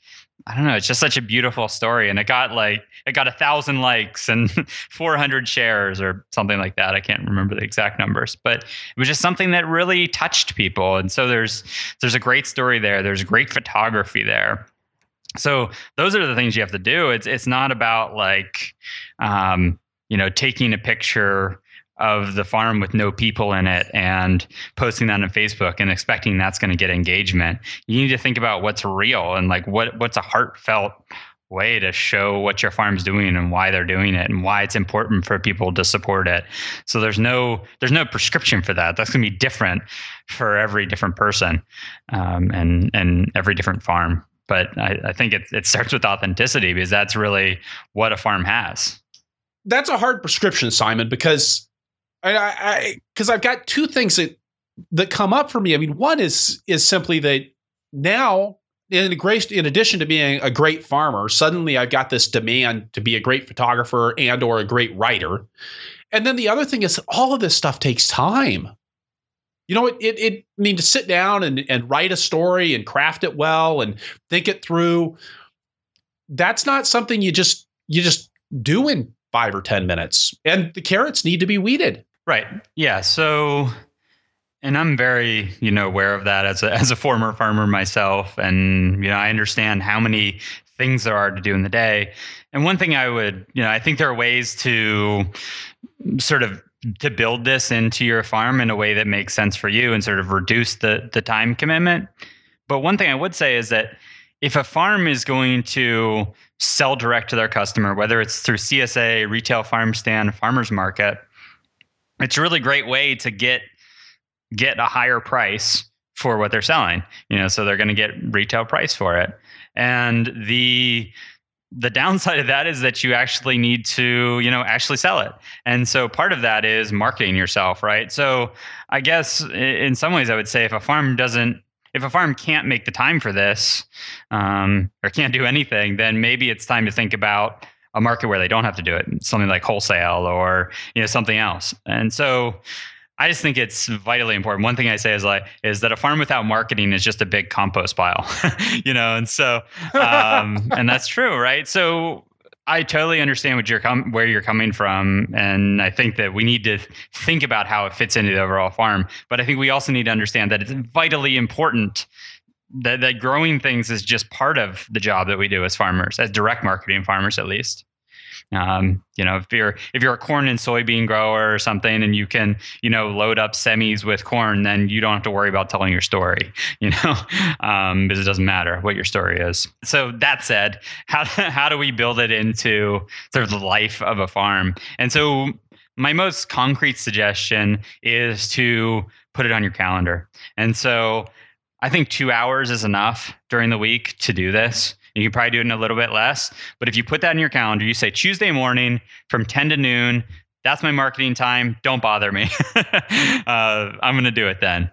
I don't know. It's just such a beautiful story, and it got like it got a thousand likes and 400 shares or something like that. I can't remember the exact numbers, but it was just something that really touched people. And so there's there's a great story there. There's great photography there. So those are the things you have to do. It's it's not about like um, you know taking a picture of the farm with no people in it and posting that on Facebook and expecting that's going to get engagement. You need to think about what's real and like what what's a heartfelt way to show what your farm's doing and why they're doing it and why it's important for people to support it. So there's no there's no prescription for that. That's going to be different for every different person um, and and every different farm. But I, I think it, it starts with authenticity because that's really what a farm has. That's a hard prescription, Simon, because I because I've got two things that that come up for me. I mean, one is is simply that now in in addition to being a great farmer, suddenly I've got this demand to be a great photographer and or a great writer. And then the other thing is all of this stuff takes time. You know, it, it, it I mean to sit down and, and write a story and craft it well and think it through. That's not something you just you just do in five or ten minutes. And the carrots need to be weeded. Right. Yeah. So, and I'm very, you know, aware of that as a as a former farmer myself, and you know, I understand how many things there are to do in the day. And one thing I would, you know, I think there are ways to sort of to build this into your farm in a way that makes sense for you and sort of reduce the the time commitment. But one thing I would say is that if a farm is going to sell direct to their customer, whether it's through CSA, retail farm stand, farmers market, it's a really great way to get get a higher price for what they're selling. You know, so they're going to get retail price for it. And the the downside of that is that you actually need to, you know, actually sell it. And so part of that is marketing yourself, right? So I guess in some ways I would say if a farm doesn't if a farm can't make the time for this um, or can't do anything, then maybe it's time to think about a market where they don't have to do it, something like wholesale or you know something else. And so I just think it's vitally important. One thing I say is like is that a farm without marketing is just a big compost pile, you know. And so, um, and that's true, right? So I totally understand what you're com- where you're coming from, and I think that we need to think about how it fits into the overall farm. But I think we also need to understand that it's vitally important that that growing things is just part of the job that we do as farmers, as direct marketing farmers, at least. Um, you know, if you're if you're a corn and soybean grower or something, and you can you know load up semis with corn, then you don't have to worry about telling your story. You know, um, because it doesn't matter what your story is. So that said, how how do we build it into sort of the life of a farm? And so my most concrete suggestion is to put it on your calendar. And so I think two hours is enough during the week to do this. You can probably do it in a little bit less. But if you put that in your calendar, you say Tuesday morning from 10 to noon, that's my marketing time. Don't bother me. uh, I'm going to do it then.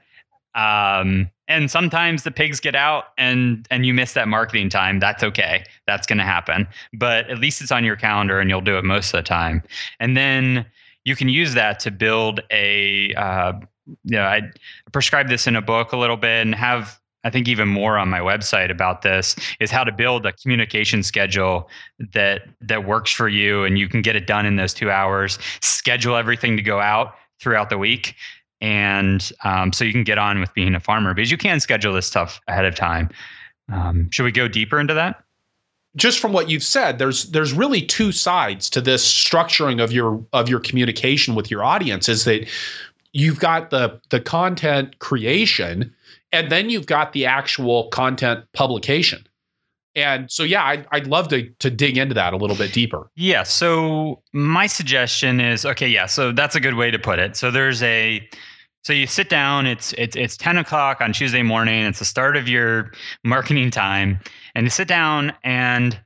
Um, and sometimes the pigs get out and and you miss that marketing time that's okay that's going to happen but at least it's on your calendar and you'll do it most of the time and then you can use that to build a uh, know i prescribe this in a book a little bit and have I think even more on my website about this is how to build a communication schedule that that works for you and you can get it done in those two hours. Schedule everything to go out throughout the week, and um, so you can get on with being a farmer because you can schedule this stuff ahead of time. Um, should we go deeper into that? Just from what you've said, there's there's really two sides to this structuring of your of your communication with your audience. Is that you've got the the content creation and then you've got the actual content publication. And so yeah I'd, I'd love to to dig into that a little bit deeper. Yeah so my suggestion is okay yeah so that's a good way to put it. So there's a so you sit down it's it's it's 10 o'clock on tuesday morning it's the start of your marketing time and you sit down and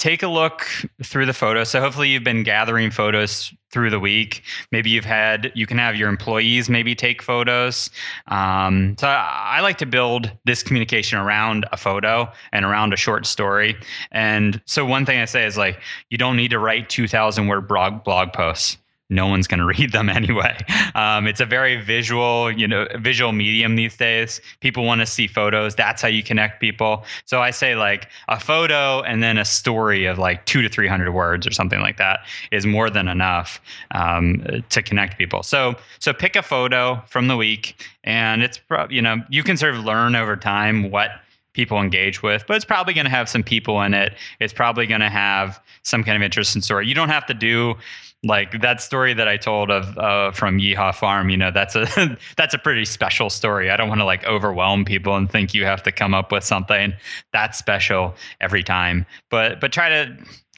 take a look through the photos. So hopefully you've been gathering photos through the week. Maybe you've had you can have your employees maybe take photos. Um, so I, I like to build this communication around a photo and around a short story. And so one thing I say is like you don't need to write two thousand word blog blog posts no one's going to read them anyway. Um, it's a very visual, you know, visual medium these days. People want to see photos. That's how you connect people. So I say like a photo and then a story of like two to three hundred words or something like that is more than enough um, to connect people. So so pick a photo from the week, and it's you know you can sort of learn over time what people engage with, but it's probably going to have some people in it. It's probably going to have some kind of interesting story. You don't have to do like that story that I told of uh, from Yeehaw Farm, you know, that's a that's a pretty special story. I don't want to like overwhelm people and think you have to come up with something that's special every time. But but try to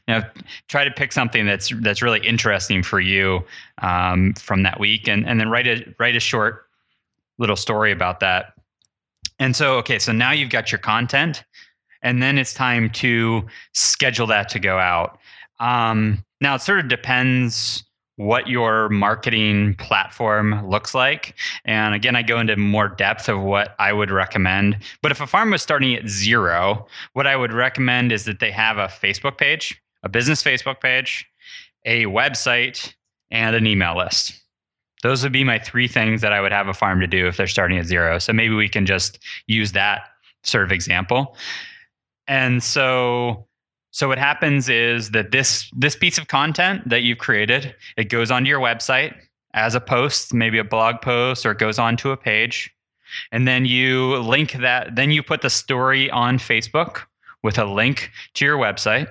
you know try to pick something that's that's really interesting for you um, from that week, and and then write a write a short little story about that. And so okay, so now you've got your content, and then it's time to schedule that to go out. Um, now, it sort of depends what your marketing platform looks like. And again, I go into more depth of what I would recommend. But if a farm was starting at zero, what I would recommend is that they have a Facebook page, a business Facebook page, a website, and an email list. Those would be my three things that I would have a farm to do if they're starting at zero. So maybe we can just use that sort of example. And so so what happens is that this this piece of content that you've created, it goes onto your website as a post, maybe a blog post, or it goes onto a page. And then you link that, then you put the story on Facebook with a link to your website.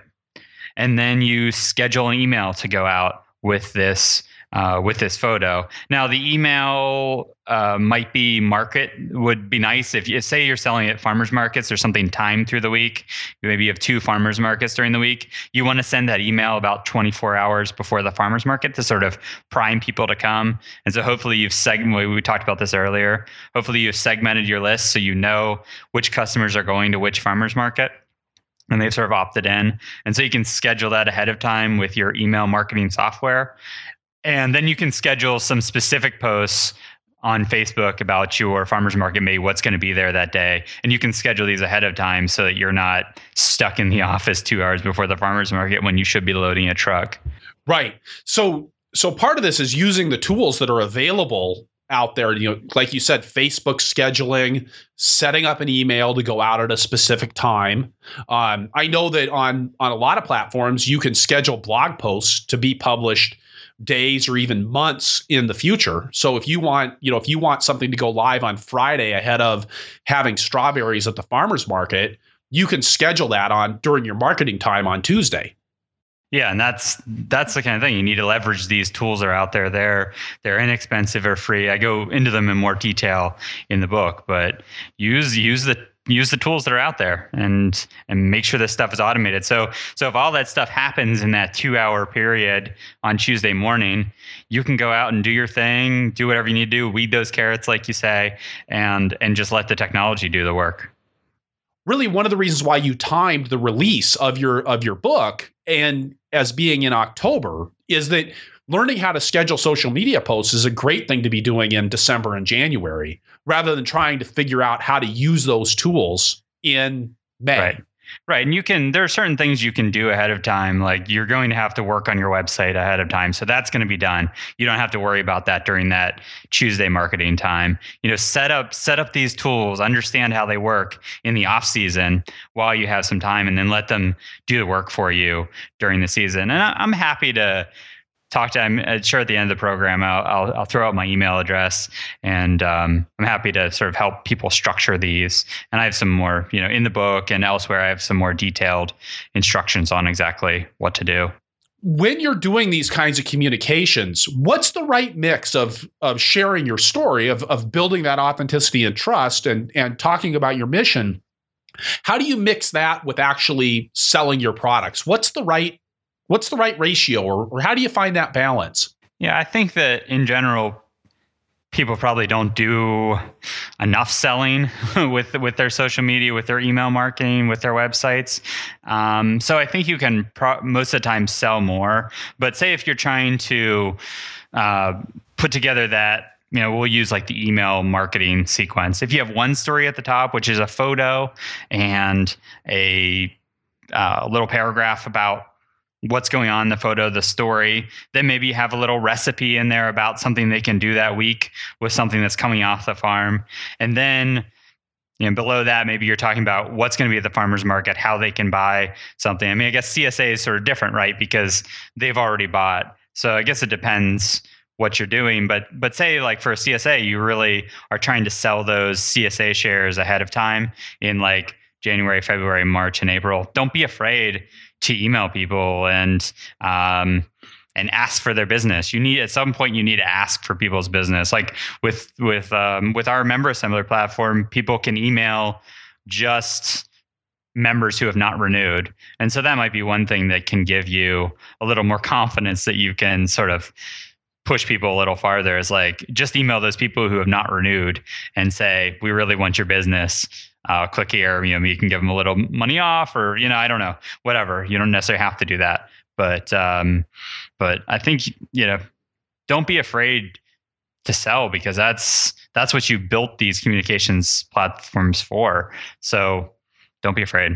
And then you schedule an email to go out with this uh, with this photo. Now, the email uh, might be market would be nice if you say you're selling at farmers markets or something timed through the week. Maybe you have two farmers markets during the week. You want to send that email about 24 hours before the farmers market to sort of prime people to come. And so hopefully you've segmented. We talked about this earlier. Hopefully you've segmented your list so you know which customers are going to which farmers market and they've sort of opted in. And so you can schedule that ahead of time with your email marketing software. And then you can schedule some specific posts on Facebook about your farmers market, maybe what's going to be there that day. And you can schedule these ahead of time so that you're not stuck in the office two hours before the farmers market when you should be loading a truck. Right. So so part of this is using the tools that are available out there. You know, like you said, Facebook scheduling, setting up an email to go out at a specific time. Um, I know that on on a lot of platforms, you can schedule blog posts to be published days or even months in the future. So if you want, you know, if you want something to go live on Friday ahead of having strawberries at the farmers market, you can schedule that on during your marketing time on Tuesday. Yeah, and that's that's the kind of thing you need to leverage. These tools that are out there. They're they're inexpensive or free. I go into them in more detail in the book, but use use the use the tools that are out there and and make sure this stuff is automated. So so if all that stuff happens in that two hour period on Tuesday morning, you can go out and do your thing, do whatever you need to do, weed those carrots like you say, and and just let the technology do the work really one of the reasons why you timed the release of your of your book and as being in October is that learning how to schedule social media posts is a great thing to be doing in December and January rather than trying to figure out how to use those tools in May. Right. Right. And you can, there are certain things you can do ahead of time. Like you're going to have to work on your website ahead of time. So that's going to be done. You don't have to worry about that during that Tuesday marketing time. You know, set up, set up these tools, understand how they work in the off season while you have some time and then let them do the work for you during the season. And I'm happy to, talk to I'm uh, sure at the end of the program I'll, I'll, I'll throw out my email address and um, I'm happy to sort of help people structure these. And I have some more you know in the book and elsewhere I have some more detailed instructions on exactly what to do. When you're doing these kinds of communications what's the right mix of of sharing your story of of building that authenticity and trust and and talking about your mission? How do you mix that with actually selling your products? What's the right what's the right ratio or, or how do you find that balance? Yeah, I think that in general, people probably don't do enough selling with with their social media, with their email marketing, with their websites. Um, so I think you can pro- most of the time sell more. But say if you're trying to uh, put together that you know we'll use like the email marketing sequence if you have one story at the top which is a photo and a uh, little paragraph about what's going on in the photo, the story. Then maybe you have a little recipe in there about something they can do that week with something that's coming off the farm. And then you know, below that, maybe you're talking about what's going to be at the farmer's market, how they can buy something. I mean, I guess CSA is sort of different, right? Because they've already bought. So I guess it depends what you're doing. But but say like for a CSA, you really are trying to sell those CSA shares ahead of time in like January, February, March, and April. Don't be afraid to email people and um, and ask for their business. You need at some point you need to ask for people's business. Like with with um, with our Member Assembler platform, people can email just members who have not renewed, and so that might be one thing that can give you a little more confidence that you can sort of push people a little farther. Is like just email those people who have not renewed and say, "We really want your business." Uh, click here. You know, you can give them a little money off, or you know, I don't know, whatever. You don't necessarily have to do that, but um, but I think you know, don't be afraid to sell because that's that's what you built these communications platforms for. So don't be afraid.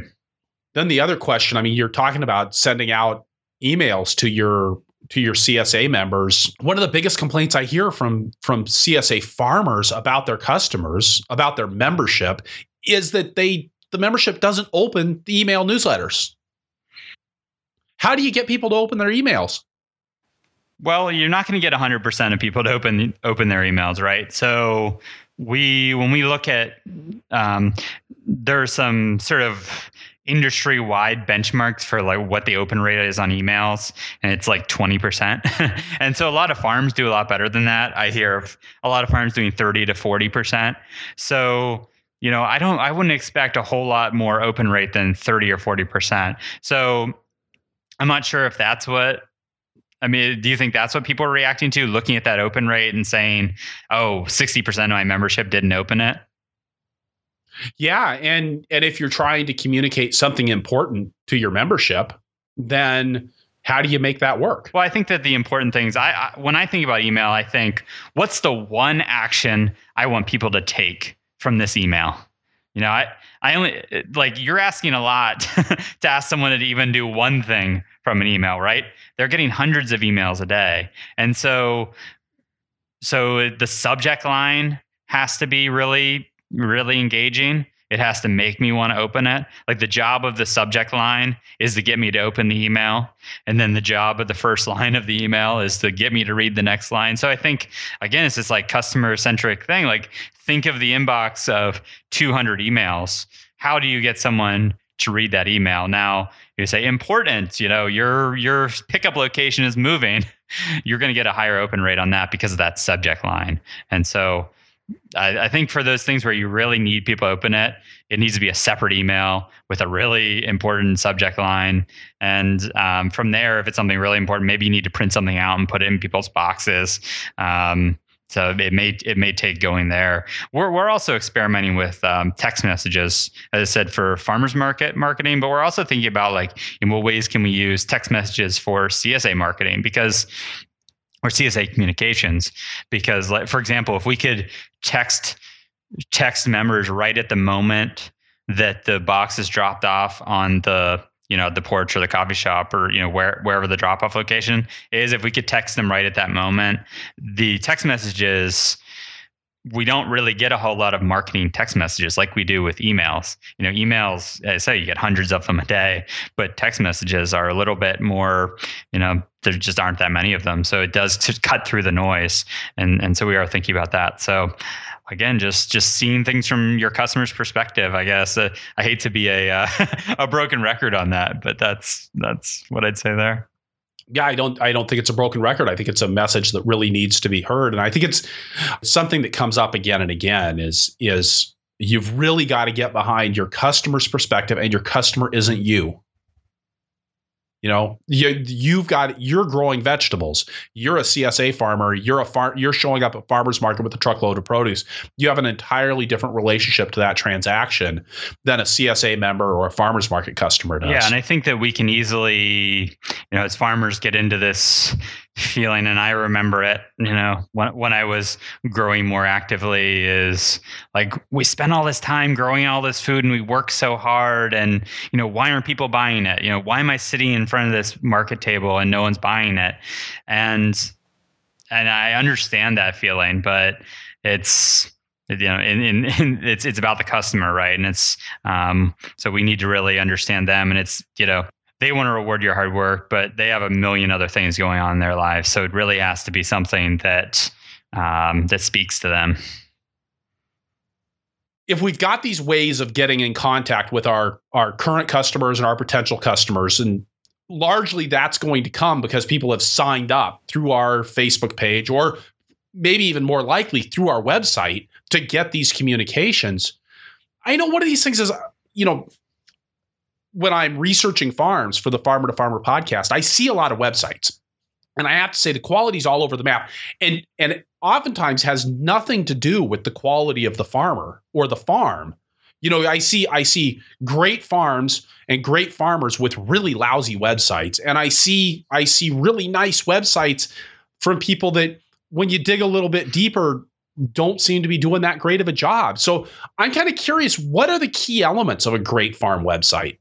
Then the other question, I mean, you're talking about sending out emails to your to your CSA members. One of the biggest complaints I hear from from CSA farmers about their customers, about their membership is that they the membership doesn't open the email newsletters. How do you get people to open their emails? Well, you're not going to get 100% of people to open open their emails, right? So we when we look at um, there are some sort of industry wide benchmarks for like what the open rate is on emails and it's like 20% and so a lot of farms do a lot better than that i hear of a lot of farms doing 30 to 40% so you know, I don't, I wouldn't expect a whole lot more open rate than 30 or 40%. So I'm not sure if that's what, I mean, do you think that's what people are reacting to, looking at that open rate and saying, oh, 60% of my membership didn't open it? Yeah. And, and if you're trying to communicate something important to your membership, then how do you make that work? Well, I think that the important things I, I when I think about email, I think what's the one action I want people to take from this email. You know, I I only like you're asking a lot to ask someone to even do one thing from an email, right? They're getting hundreds of emails a day. And so so the subject line has to be really, really engaging. It has to make me want to open it. Like the job of the subject line is to get me to open the email. And then the job of the first line of the email is to get me to read the next line. So I think, again, it's this like customer centric thing. Like think of the inbox of 200 emails. How do you get someone to read that email? Now you say important, you know, your, your pickup location is moving. You're going to get a higher open rate on that because of that subject line. And so I, I, think for those things where you really need people to open it, it needs to be a separate email with a really important subject line. And um, from there, if it's something really important, maybe you need to print something out and put it in people's boxes. Um, so it may it may take going there. We're we're also experimenting with um, text messages, as I said, for farmers market marketing. But we're also thinking about like in what ways can we use text messages for CSA marketing because or CSA communications because like for example if we could text text members right at the moment that the box is dropped off on the you know the porch or the coffee shop or you know where wherever the drop off location is if we could text them right at that moment the text messages we don't really get a whole lot of marketing text messages like we do with emails. You know, emails, as I say, you get hundreds of them a day, but text messages are a little bit more, you know, there just aren't that many of them. So it does cut through the noise. And, and so we are thinking about that. So again, just, just seeing things from your customer's perspective, I guess. Uh, I hate to be a, uh, a broken record on that, but that's, that's what I'd say there yeah, I don't I don't think it's a broken record. I think it's a message that really needs to be heard. And I think it's something that comes up again and again is is you've really got to get behind your customer's perspective and your customer isn't you. You know, you you've got you're growing vegetables. You're a CSA farmer. You're a farm. You're showing up at farmers market with a truckload of produce. You have an entirely different relationship to that transaction than a CSA member or a farmers market customer does. Yeah, and I think that we can easily, you know, as farmers get into this feeling and i remember it you know when, when i was growing more actively is like we spend all this time growing all this food and we work so hard and you know why aren't people buying it? You know why am i sitting in front of this market table and no one's buying it? And and i understand that feeling but it's you know in, it's it's about the customer right? And it's um so we need to really understand them and it's you know they want to reward your hard work, but they have a million other things going on in their lives. So it really has to be something that um, that speaks to them. If we've got these ways of getting in contact with our our current customers and our potential customers, and largely that's going to come because people have signed up through our Facebook page or maybe even more likely through our website to get these communications. I know one of these things is, you know, when I'm researching farms for the Farmer to Farmer podcast, I see a lot of websites. And I have to say the quality's all over the map. And and it oftentimes has nothing to do with the quality of the farmer or the farm. You know, I see I see great farms and great farmers with really lousy websites. And I see I see really nice websites from people that when you dig a little bit deeper don't seem to be doing that great of a job. So I'm kind of curious what are the key elements of a great farm website?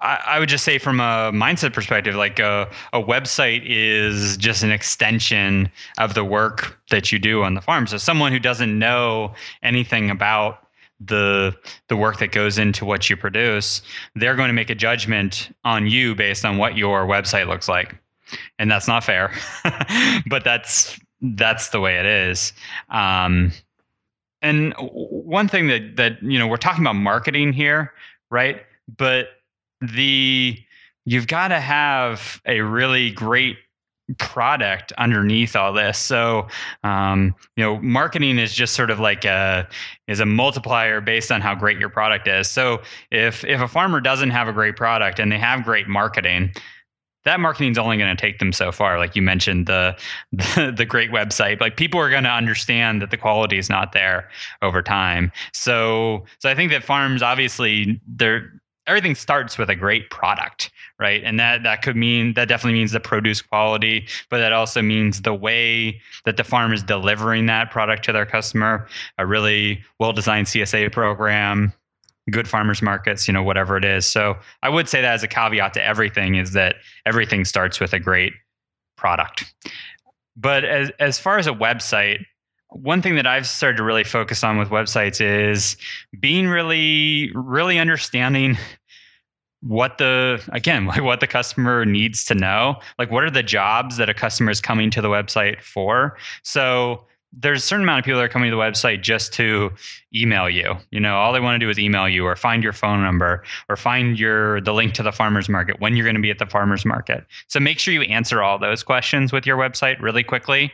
I, I, would just say from a mindset perspective, like a, a, website is just an extension of the work that you do on the farm. So someone who doesn't know anything about the the work that goes into what you produce, they're going to make a judgment on you based on what your website looks like. And that's not fair. but that's that's the way it is. Um, and one thing that that you know, we're talking about marketing here, right? But the you've got to have a really great product underneath all this. So, um, you know, marketing is just sort of like a is a multiplier based on how great your product is. So, if if a farmer doesn't have a great product and they have great marketing, that marketing is only going to take them so far. Like you mentioned, the, the, the great website. Like people are going to understand that the quality is not there over time. So so I think that farms obviously they're everything starts with a great product right? And that that could mean that definitely means the produce quality but that also means the way that the farm is delivering that product to their customer a really well designed csa program good farmers markets you know whatever it is. So i would say that as a caveat to everything is that everything starts with a great product. But as as far as a website one thing that I've started to really focus on with websites is being really, really understanding what the again like what the customer needs to know. Like what are the jobs that a customer is coming to the website for? So there's a certain amount of people that are coming to the website just to email you. You know all they want to do is email you or find your phone number or find your the link to the farmers market when you're going to be at the farmers market. So make sure you answer all those questions with your website really quickly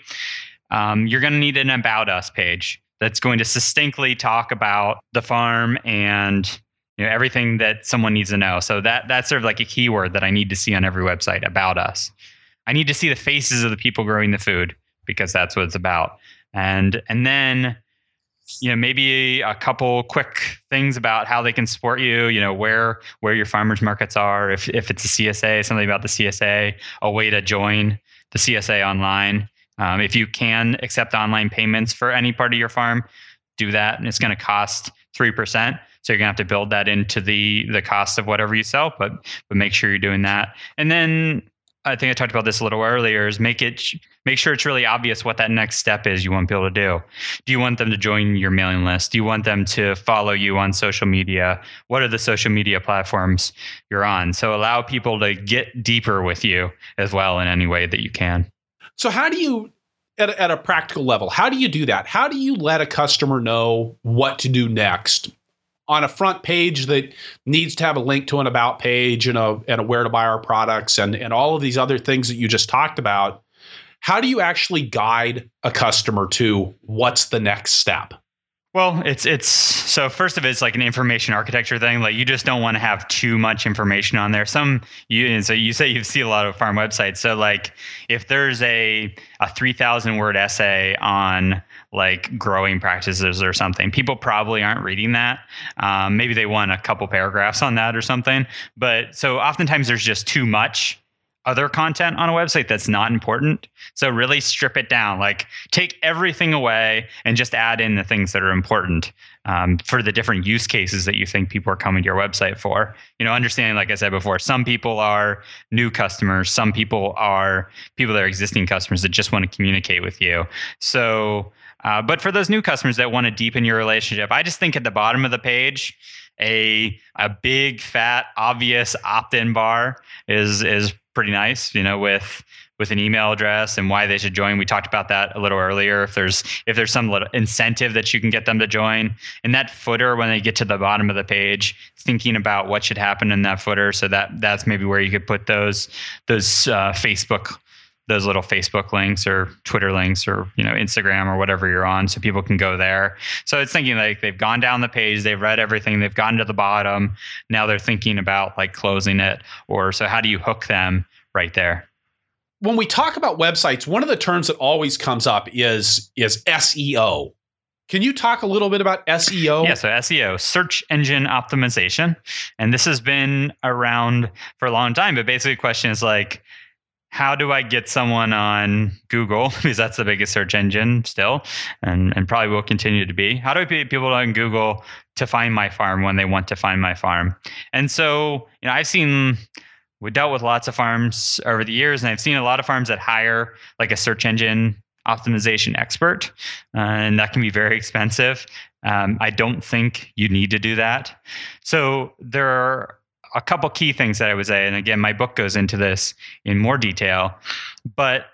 um, you're going to need an about us page that's going to succinctly talk about the farm and you know everything that someone needs to know. So that that's sort of like a keyword that i need to see on every website about us. I need to see the faces of the people growing the food because that's what it's about. And and then you know maybe a couple quick things about how they can support you you know where where your farmers markets are if if it's a csa something about the csa a way to join the csa online um, if you can accept online payments for any part of your farm do that and it's going to cost 3% so you're gonna have to build that into the the cost of whatever you sell, but but make sure you're doing that. And then I think I talked about this a little earlier is make it make sure it's really obvious what that next step is you want people to do. Do you want them to join your mailing list? Do you want them to follow you on social media? What are the social media platforms you're on? So allow people to get deeper with you as well in any way that you can. So how do you at a, at a practical level, how do you do that? How do you let a customer know what to do next on a front page that needs to have a link to an about page and a and a where to buy our products and and all of these other things that you just talked about how do you actually guide a customer to what's the next step well, it's it's so first of it, it's like an information architecture thing. Like you just don't want to have too much information on there. Some you so you say you see a lot of farm websites. So like if there's a a three thousand word essay on like growing practices or something, people probably aren't reading that. Um, maybe they want a couple paragraphs on that or something. But so oftentimes there's just too much other content on a website that's not important. So really strip it down, like take everything away and just add in the things that are important um, for the different use cases that you think people are coming to your website for. You know, understanding, like I said before, some people are new customers, some people are people that are existing customers that just want to communicate with you. So, uh, but for those new customers that want to deepen your relationship, I just think at the bottom of the page, a a big fat obvious opt-in bar is is pretty nice, you know, with with an email address and why they should join. We talked about that a little earlier. If there's if there's some little incentive that you can get them to join in that footer when they get to the bottom of the page, thinking about what should happen in that footer. So that that's maybe where you could put those those uh, Facebook those little Facebook links or Twitter links or you know Instagram or whatever you're on, so people can go there. So it's thinking like they've gone down the page, they've read everything, they've gotten to the bottom. Now they're thinking about like closing it, or so how do you hook them right there? When we talk about websites, one of the terms that always comes up is is SEO. Can you talk a little bit about SEO? Yeah, so SEO, search engine optimization. And this has been around for a long time, but basically the question is like, how do I get someone on Google because that's the biggest search engine still, and and probably will continue to be. How do I get people on Google to find my farm when they want to find my farm? And so you know I've seen we dealt with lots of farms over the years, and I've seen a lot of farms that hire like a search engine optimization expert, uh, and that can be very expensive. Um, I don't think you need to do that. So there are a couple key things that I would say, and again, my book goes into this in more detail. But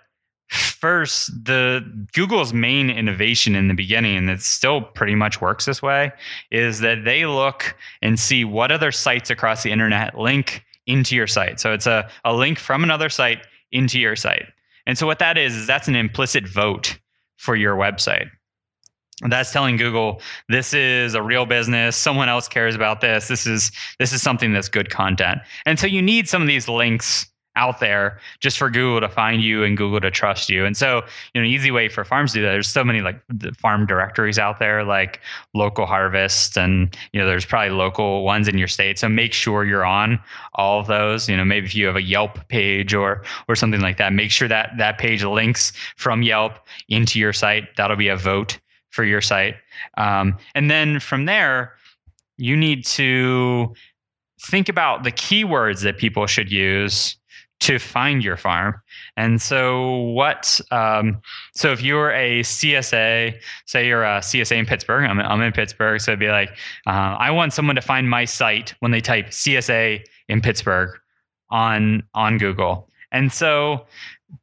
first, the Google's main innovation in the beginning, and it still pretty much works this way, is that they look and see what other sites across the internet link into your site. So it's a, a link from another site into your site. And so what that is, is that's an implicit vote for your website that's telling google this is a real business. Someone else cares about this. This is this is something that's good content. And so you need some of these links out there just for google to find you and google to trust you. And so you know an easy way for farms to do that there's so many like farm directories out there like local harvest and you know there's probably local ones in your state. So make sure you're on all of those. You know maybe if you have a yelp page or or something like that make sure that that page links from yelp into your site. That'll be a vote for your site. Um, and then from there, you need to think about the keywords that people should use to find your farm. And so, what? Um, so, if you're a CSA, say you're a CSA in Pittsburgh, I'm, I'm in Pittsburgh, so it'd be like, uh, I want someone to find my site when they type CSA in Pittsburgh on on Google. And so,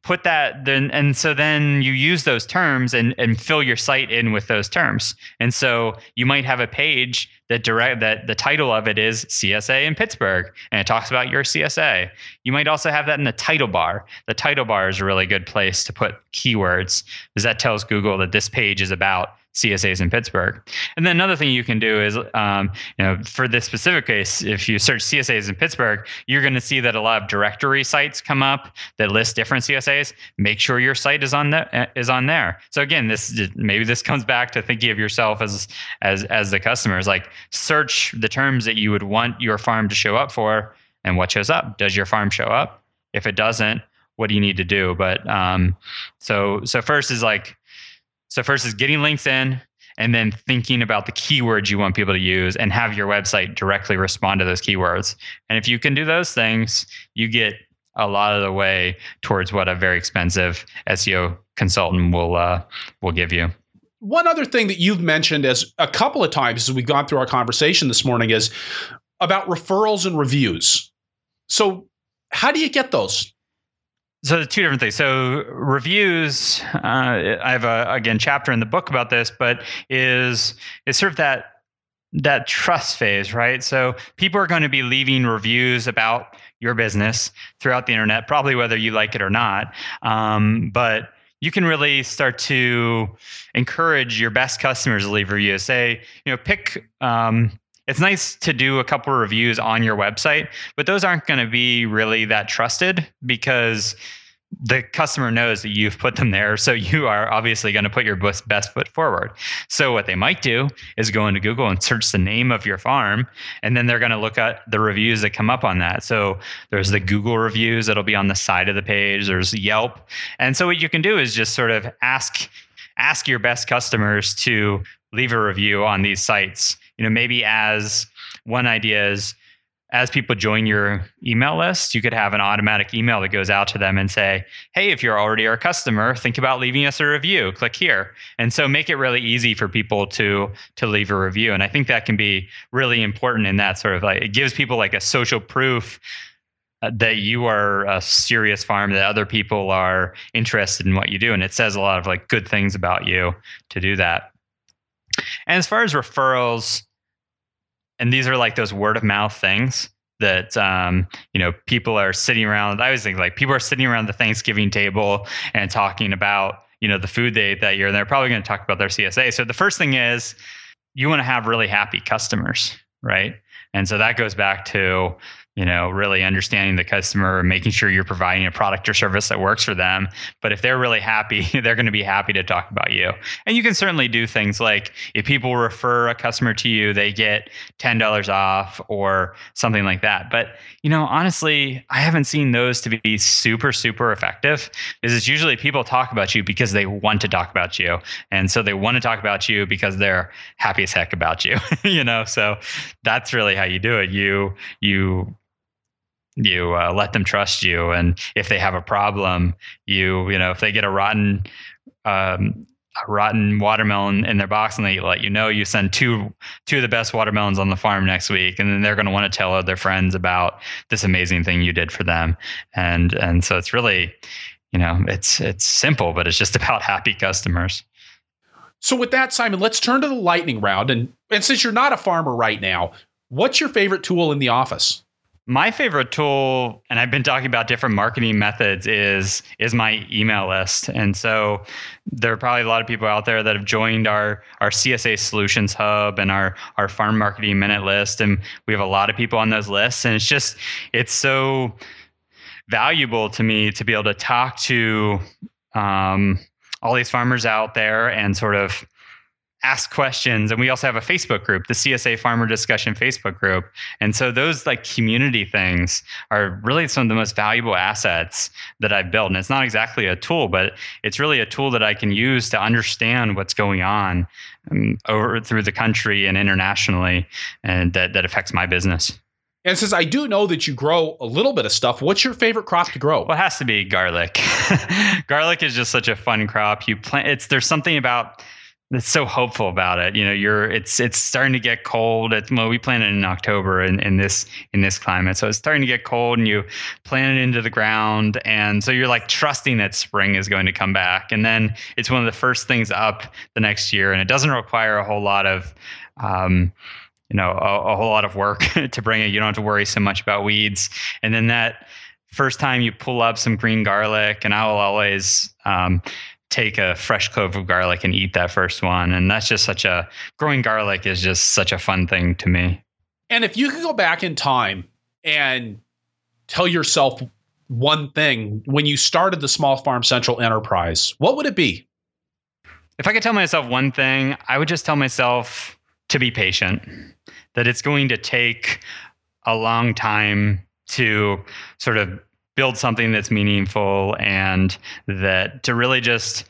put that then and so then you use those terms and and fill your site in with those terms. And so you might have a page that direct that the title of it is csa in pittsburgh and it talks about your csa you might also have that in the title bar. The title bar is a really good place to put keywords because that tells google that this page is about CSAs in Pittsburgh. And then another thing you can do is, um, you know, for this specific case, if you search CSAs in Pittsburgh, you're going to see that a lot of directory sites come up that list different CSAs. Make sure your site is on the, uh, is on there. So again, this maybe this comes back to thinking of yourself as as as the customer. customers. Like search the terms that you would want your farm to show up for, and what shows up. Does your farm show up? If it doesn't, what do you need to do? But um, so so first is like so first is getting links in and then thinking about the keywords you want people to use and have your website directly respond to those keywords. And if you can do those things, you get a lot of the way towards what a very expensive SEO consultant will uh, will give you. One other thing that you've mentioned as a couple of times as we've gone through our conversation this morning is about referrals and reviews. So, how do you get those? So two different things. So reviews uh, i have a again chapter in the book about this but is is sort of that that trust phase right? So people are going to be leaving reviews about your business throughout the internet probably whether you like it or not um, but you can really start to encourage your best customers to leave reviews. Say you know pick um, it's nice to do a couple of reviews on your website, but those aren't going to be really that trusted because the customer knows that you've put them there. So you are obviously going to put your best foot forward. So what they might do is go into Google and search the name of your farm, and then they're going to look at the reviews that come up on that. So there's the Google reviews that'll be on the side of the page. There's Yelp, and so what you can do is just sort of ask ask your best customers to leave a review on these sites you know maybe as one idea is as people join your email list, you could have an automatic email that goes out to them and say, Hey, if you're already our customer, think about leaving us a review. Click here. And so make it really easy for people to to leave a review. And I think that can be really important in that sort of like it gives people like a social proof uh, that you are a serious farm, that other people are interested in what you do. And it says a lot of like good things about you to do that. And as far as referrals, and these are like those word of mouth things that um, you know people are sitting around. I always think like people are sitting around the Thanksgiving table and talking about you know the food they that year, and they're probably going to talk about their CSA. So the first thing is you want to have really happy customers, right? And so that goes back to you know really understanding the customer making sure you're providing a product or service that works for them. But if they're really happy they're going to be happy to talk about you. And you can certainly do things like if people refer a customer to you they get $10 off or something like that. But you know honestly i haven't seen those to be super super effective. Because it's usually people talk about you because they want to talk about you. And so they want to talk about you because they're happy as heck about you you know? So that's really how you do it. You you you uh, let them trust you. And if they have a problem you you know if they get a rotten um, a rotten watermelon in their box and they let you know you send two two of the best watermelons on the farm next week and then they're going to want to tell their friends about this amazing thing you did for them. And and so it's really you know it's it's simple but it's just about happy customers. So with that simon let's turn to the lightning round. And and since you're not a farmer right now what's your favorite tool in the office my favorite tool, and I've been talking about different marketing methods, is is my email list. And so there are probably a lot of people out there that have joined our our CSA Solutions Hub and our our Farm Marketing Minute list, and we have a lot of people on those lists. And it's just it's so valuable to me to be able to talk to um, all these farmers out there and sort of ask questions and we also have a facebook group the csa farmer discussion facebook group and so those like community things are really some of the most valuable assets that i've built and it's not exactly a tool but it's really a tool that i can use to understand what's going on um, over through the country and internationally and that, that affects my business And since I do know that you grow a little bit of stuff, what's your favorite crop to grow? Well, it has to be garlic. garlic is just such a fun crop. You plant it's there's something about that's so hopeful about it. You know, you're it's it's starting to get cold. It's, well, we planted in October in, in this in this climate, so it's starting to get cold, and you plant it into the ground, and so you're like trusting that spring is going to come back, and then it's one of the first things up the next year, and it doesn't require a whole lot of um, you know a, a whole lot of work to bring it. You don't have to worry so much about weeds, and then that first time you pull up some green garlic, and I will always um, take a fresh clove of garlic and eat that first one. And that's just such a growing garlic is just such a fun thing to me. And if you could go back in time and tell yourself one thing when you started the Small Farm Central enterprise, what would it be? If I could tell myself one thing, I would just tell myself to be patient, that it's going to take a long time to sort of build something that's meaningful and that to really just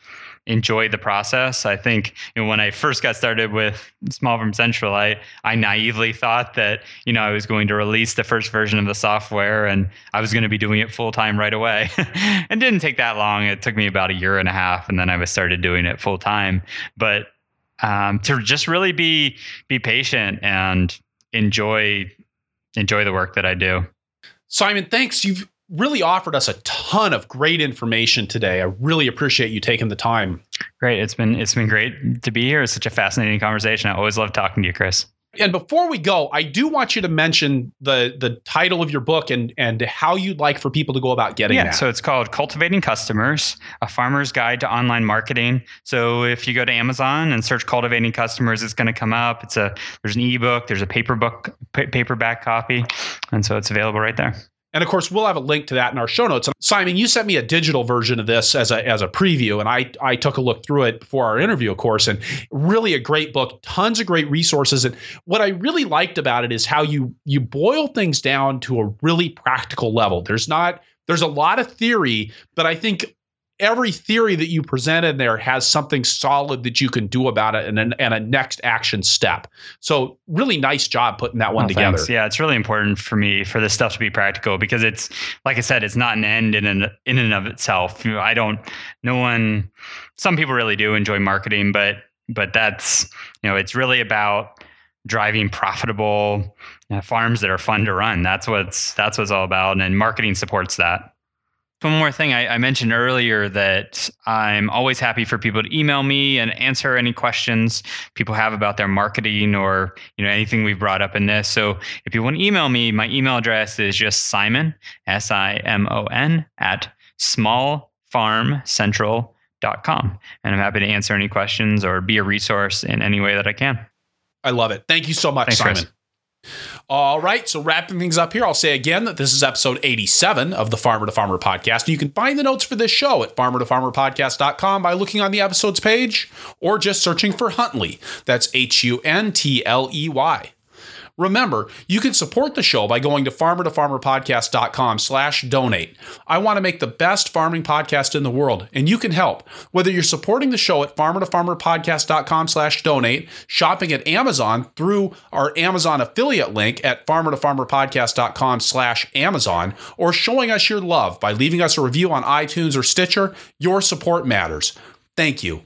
enjoy the process. I think you know, when I first got started with Small Farm Central, I I naively thought that you know I was going to release the first version of the software and I was going to be doing it full time right away. and didn't take that long. It took me about a year and a half, and then I was started doing it full time. But um, to just really be be patient and enjoy enjoy the work that I do. Simon, thanks. You've really offered us a ton of great information today. I really appreciate you taking the time. Great. It's been it's been great to be here. It's such a fascinating conversation. I always love talking to you, Chris. And before we go, I do want you to mention the the title of your book and and how you'd like for people to go about getting it. yeah, that. So it's called Cultivating Customers: A Farmer's Guide to Online Marketing. So if you go to Amazon and search Cultivating Customers, it's going to come up. It's a there's an ebook, there's a paper book, paperback copy, and so it's available right there. And of course, we'll have a link to that in our show notes. Simon, you sent me a digital version of this as a as a preview, and I I took a look through it before our interview, of course, and really a great book, tons of great resources. And what I really liked about it is how you you boil things down to a really practical level. There's not there's a lot of theory, but I think every theory that you present in there has something solid that you can do about it and, an, and a next action step. So really nice job putting that one oh, together. Thanks. Yeah, it's really important for me for this stuff to be practical because it's like I said, it's not an end in an, in and of itself. You know, I don't. No one. Some people really do enjoy marketing, but but that's you know it's really about driving profitable farms that are fun to run. That's what's that's what's all about, and marketing supports that. One more thing I, I, mentioned earlier that I'm always happy for people to email me and answer any questions people have about their marketing or you know anything we've brought up in this. So if you want to email me, my email address is just Simon S I M O N at smallfarmcentral.com, and I'm happy to answer any questions or be a resource in any way that I can. I love it. Thank you so much, Thanks, Simon. Chris. All right, so wrapping things up here, I'll say again that this is episode 87 of the Farmer to Farmer podcast. You can find the notes for this show at farmertofarmerpodcast.com by looking on the episodes page or just searching for Huntley. That's H U N T L E Y. Remember, you can support the show by going to farmertofarmerpodcast.com slash donate. I want to make the best farming podcast in the world, and you can help. Whether you're supporting the show at farmertofarmerpodcast.com slash donate, shopping at Amazon through our Amazon affiliate link at farmertofarmerpodcast.com slash Amazon, or showing us your love by leaving us a review on iTunes or Stitcher, your support matters. Thank you.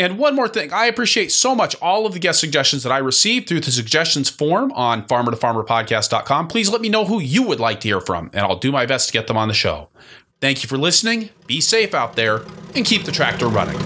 And one more thing, I appreciate so much all of the guest suggestions that I received through the suggestions form on farmertofarmerpodcast.com. Please let me know who you would like to hear from, and I'll do my best to get them on the show. Thank you for listening. Be safe out there and keep the tractor running.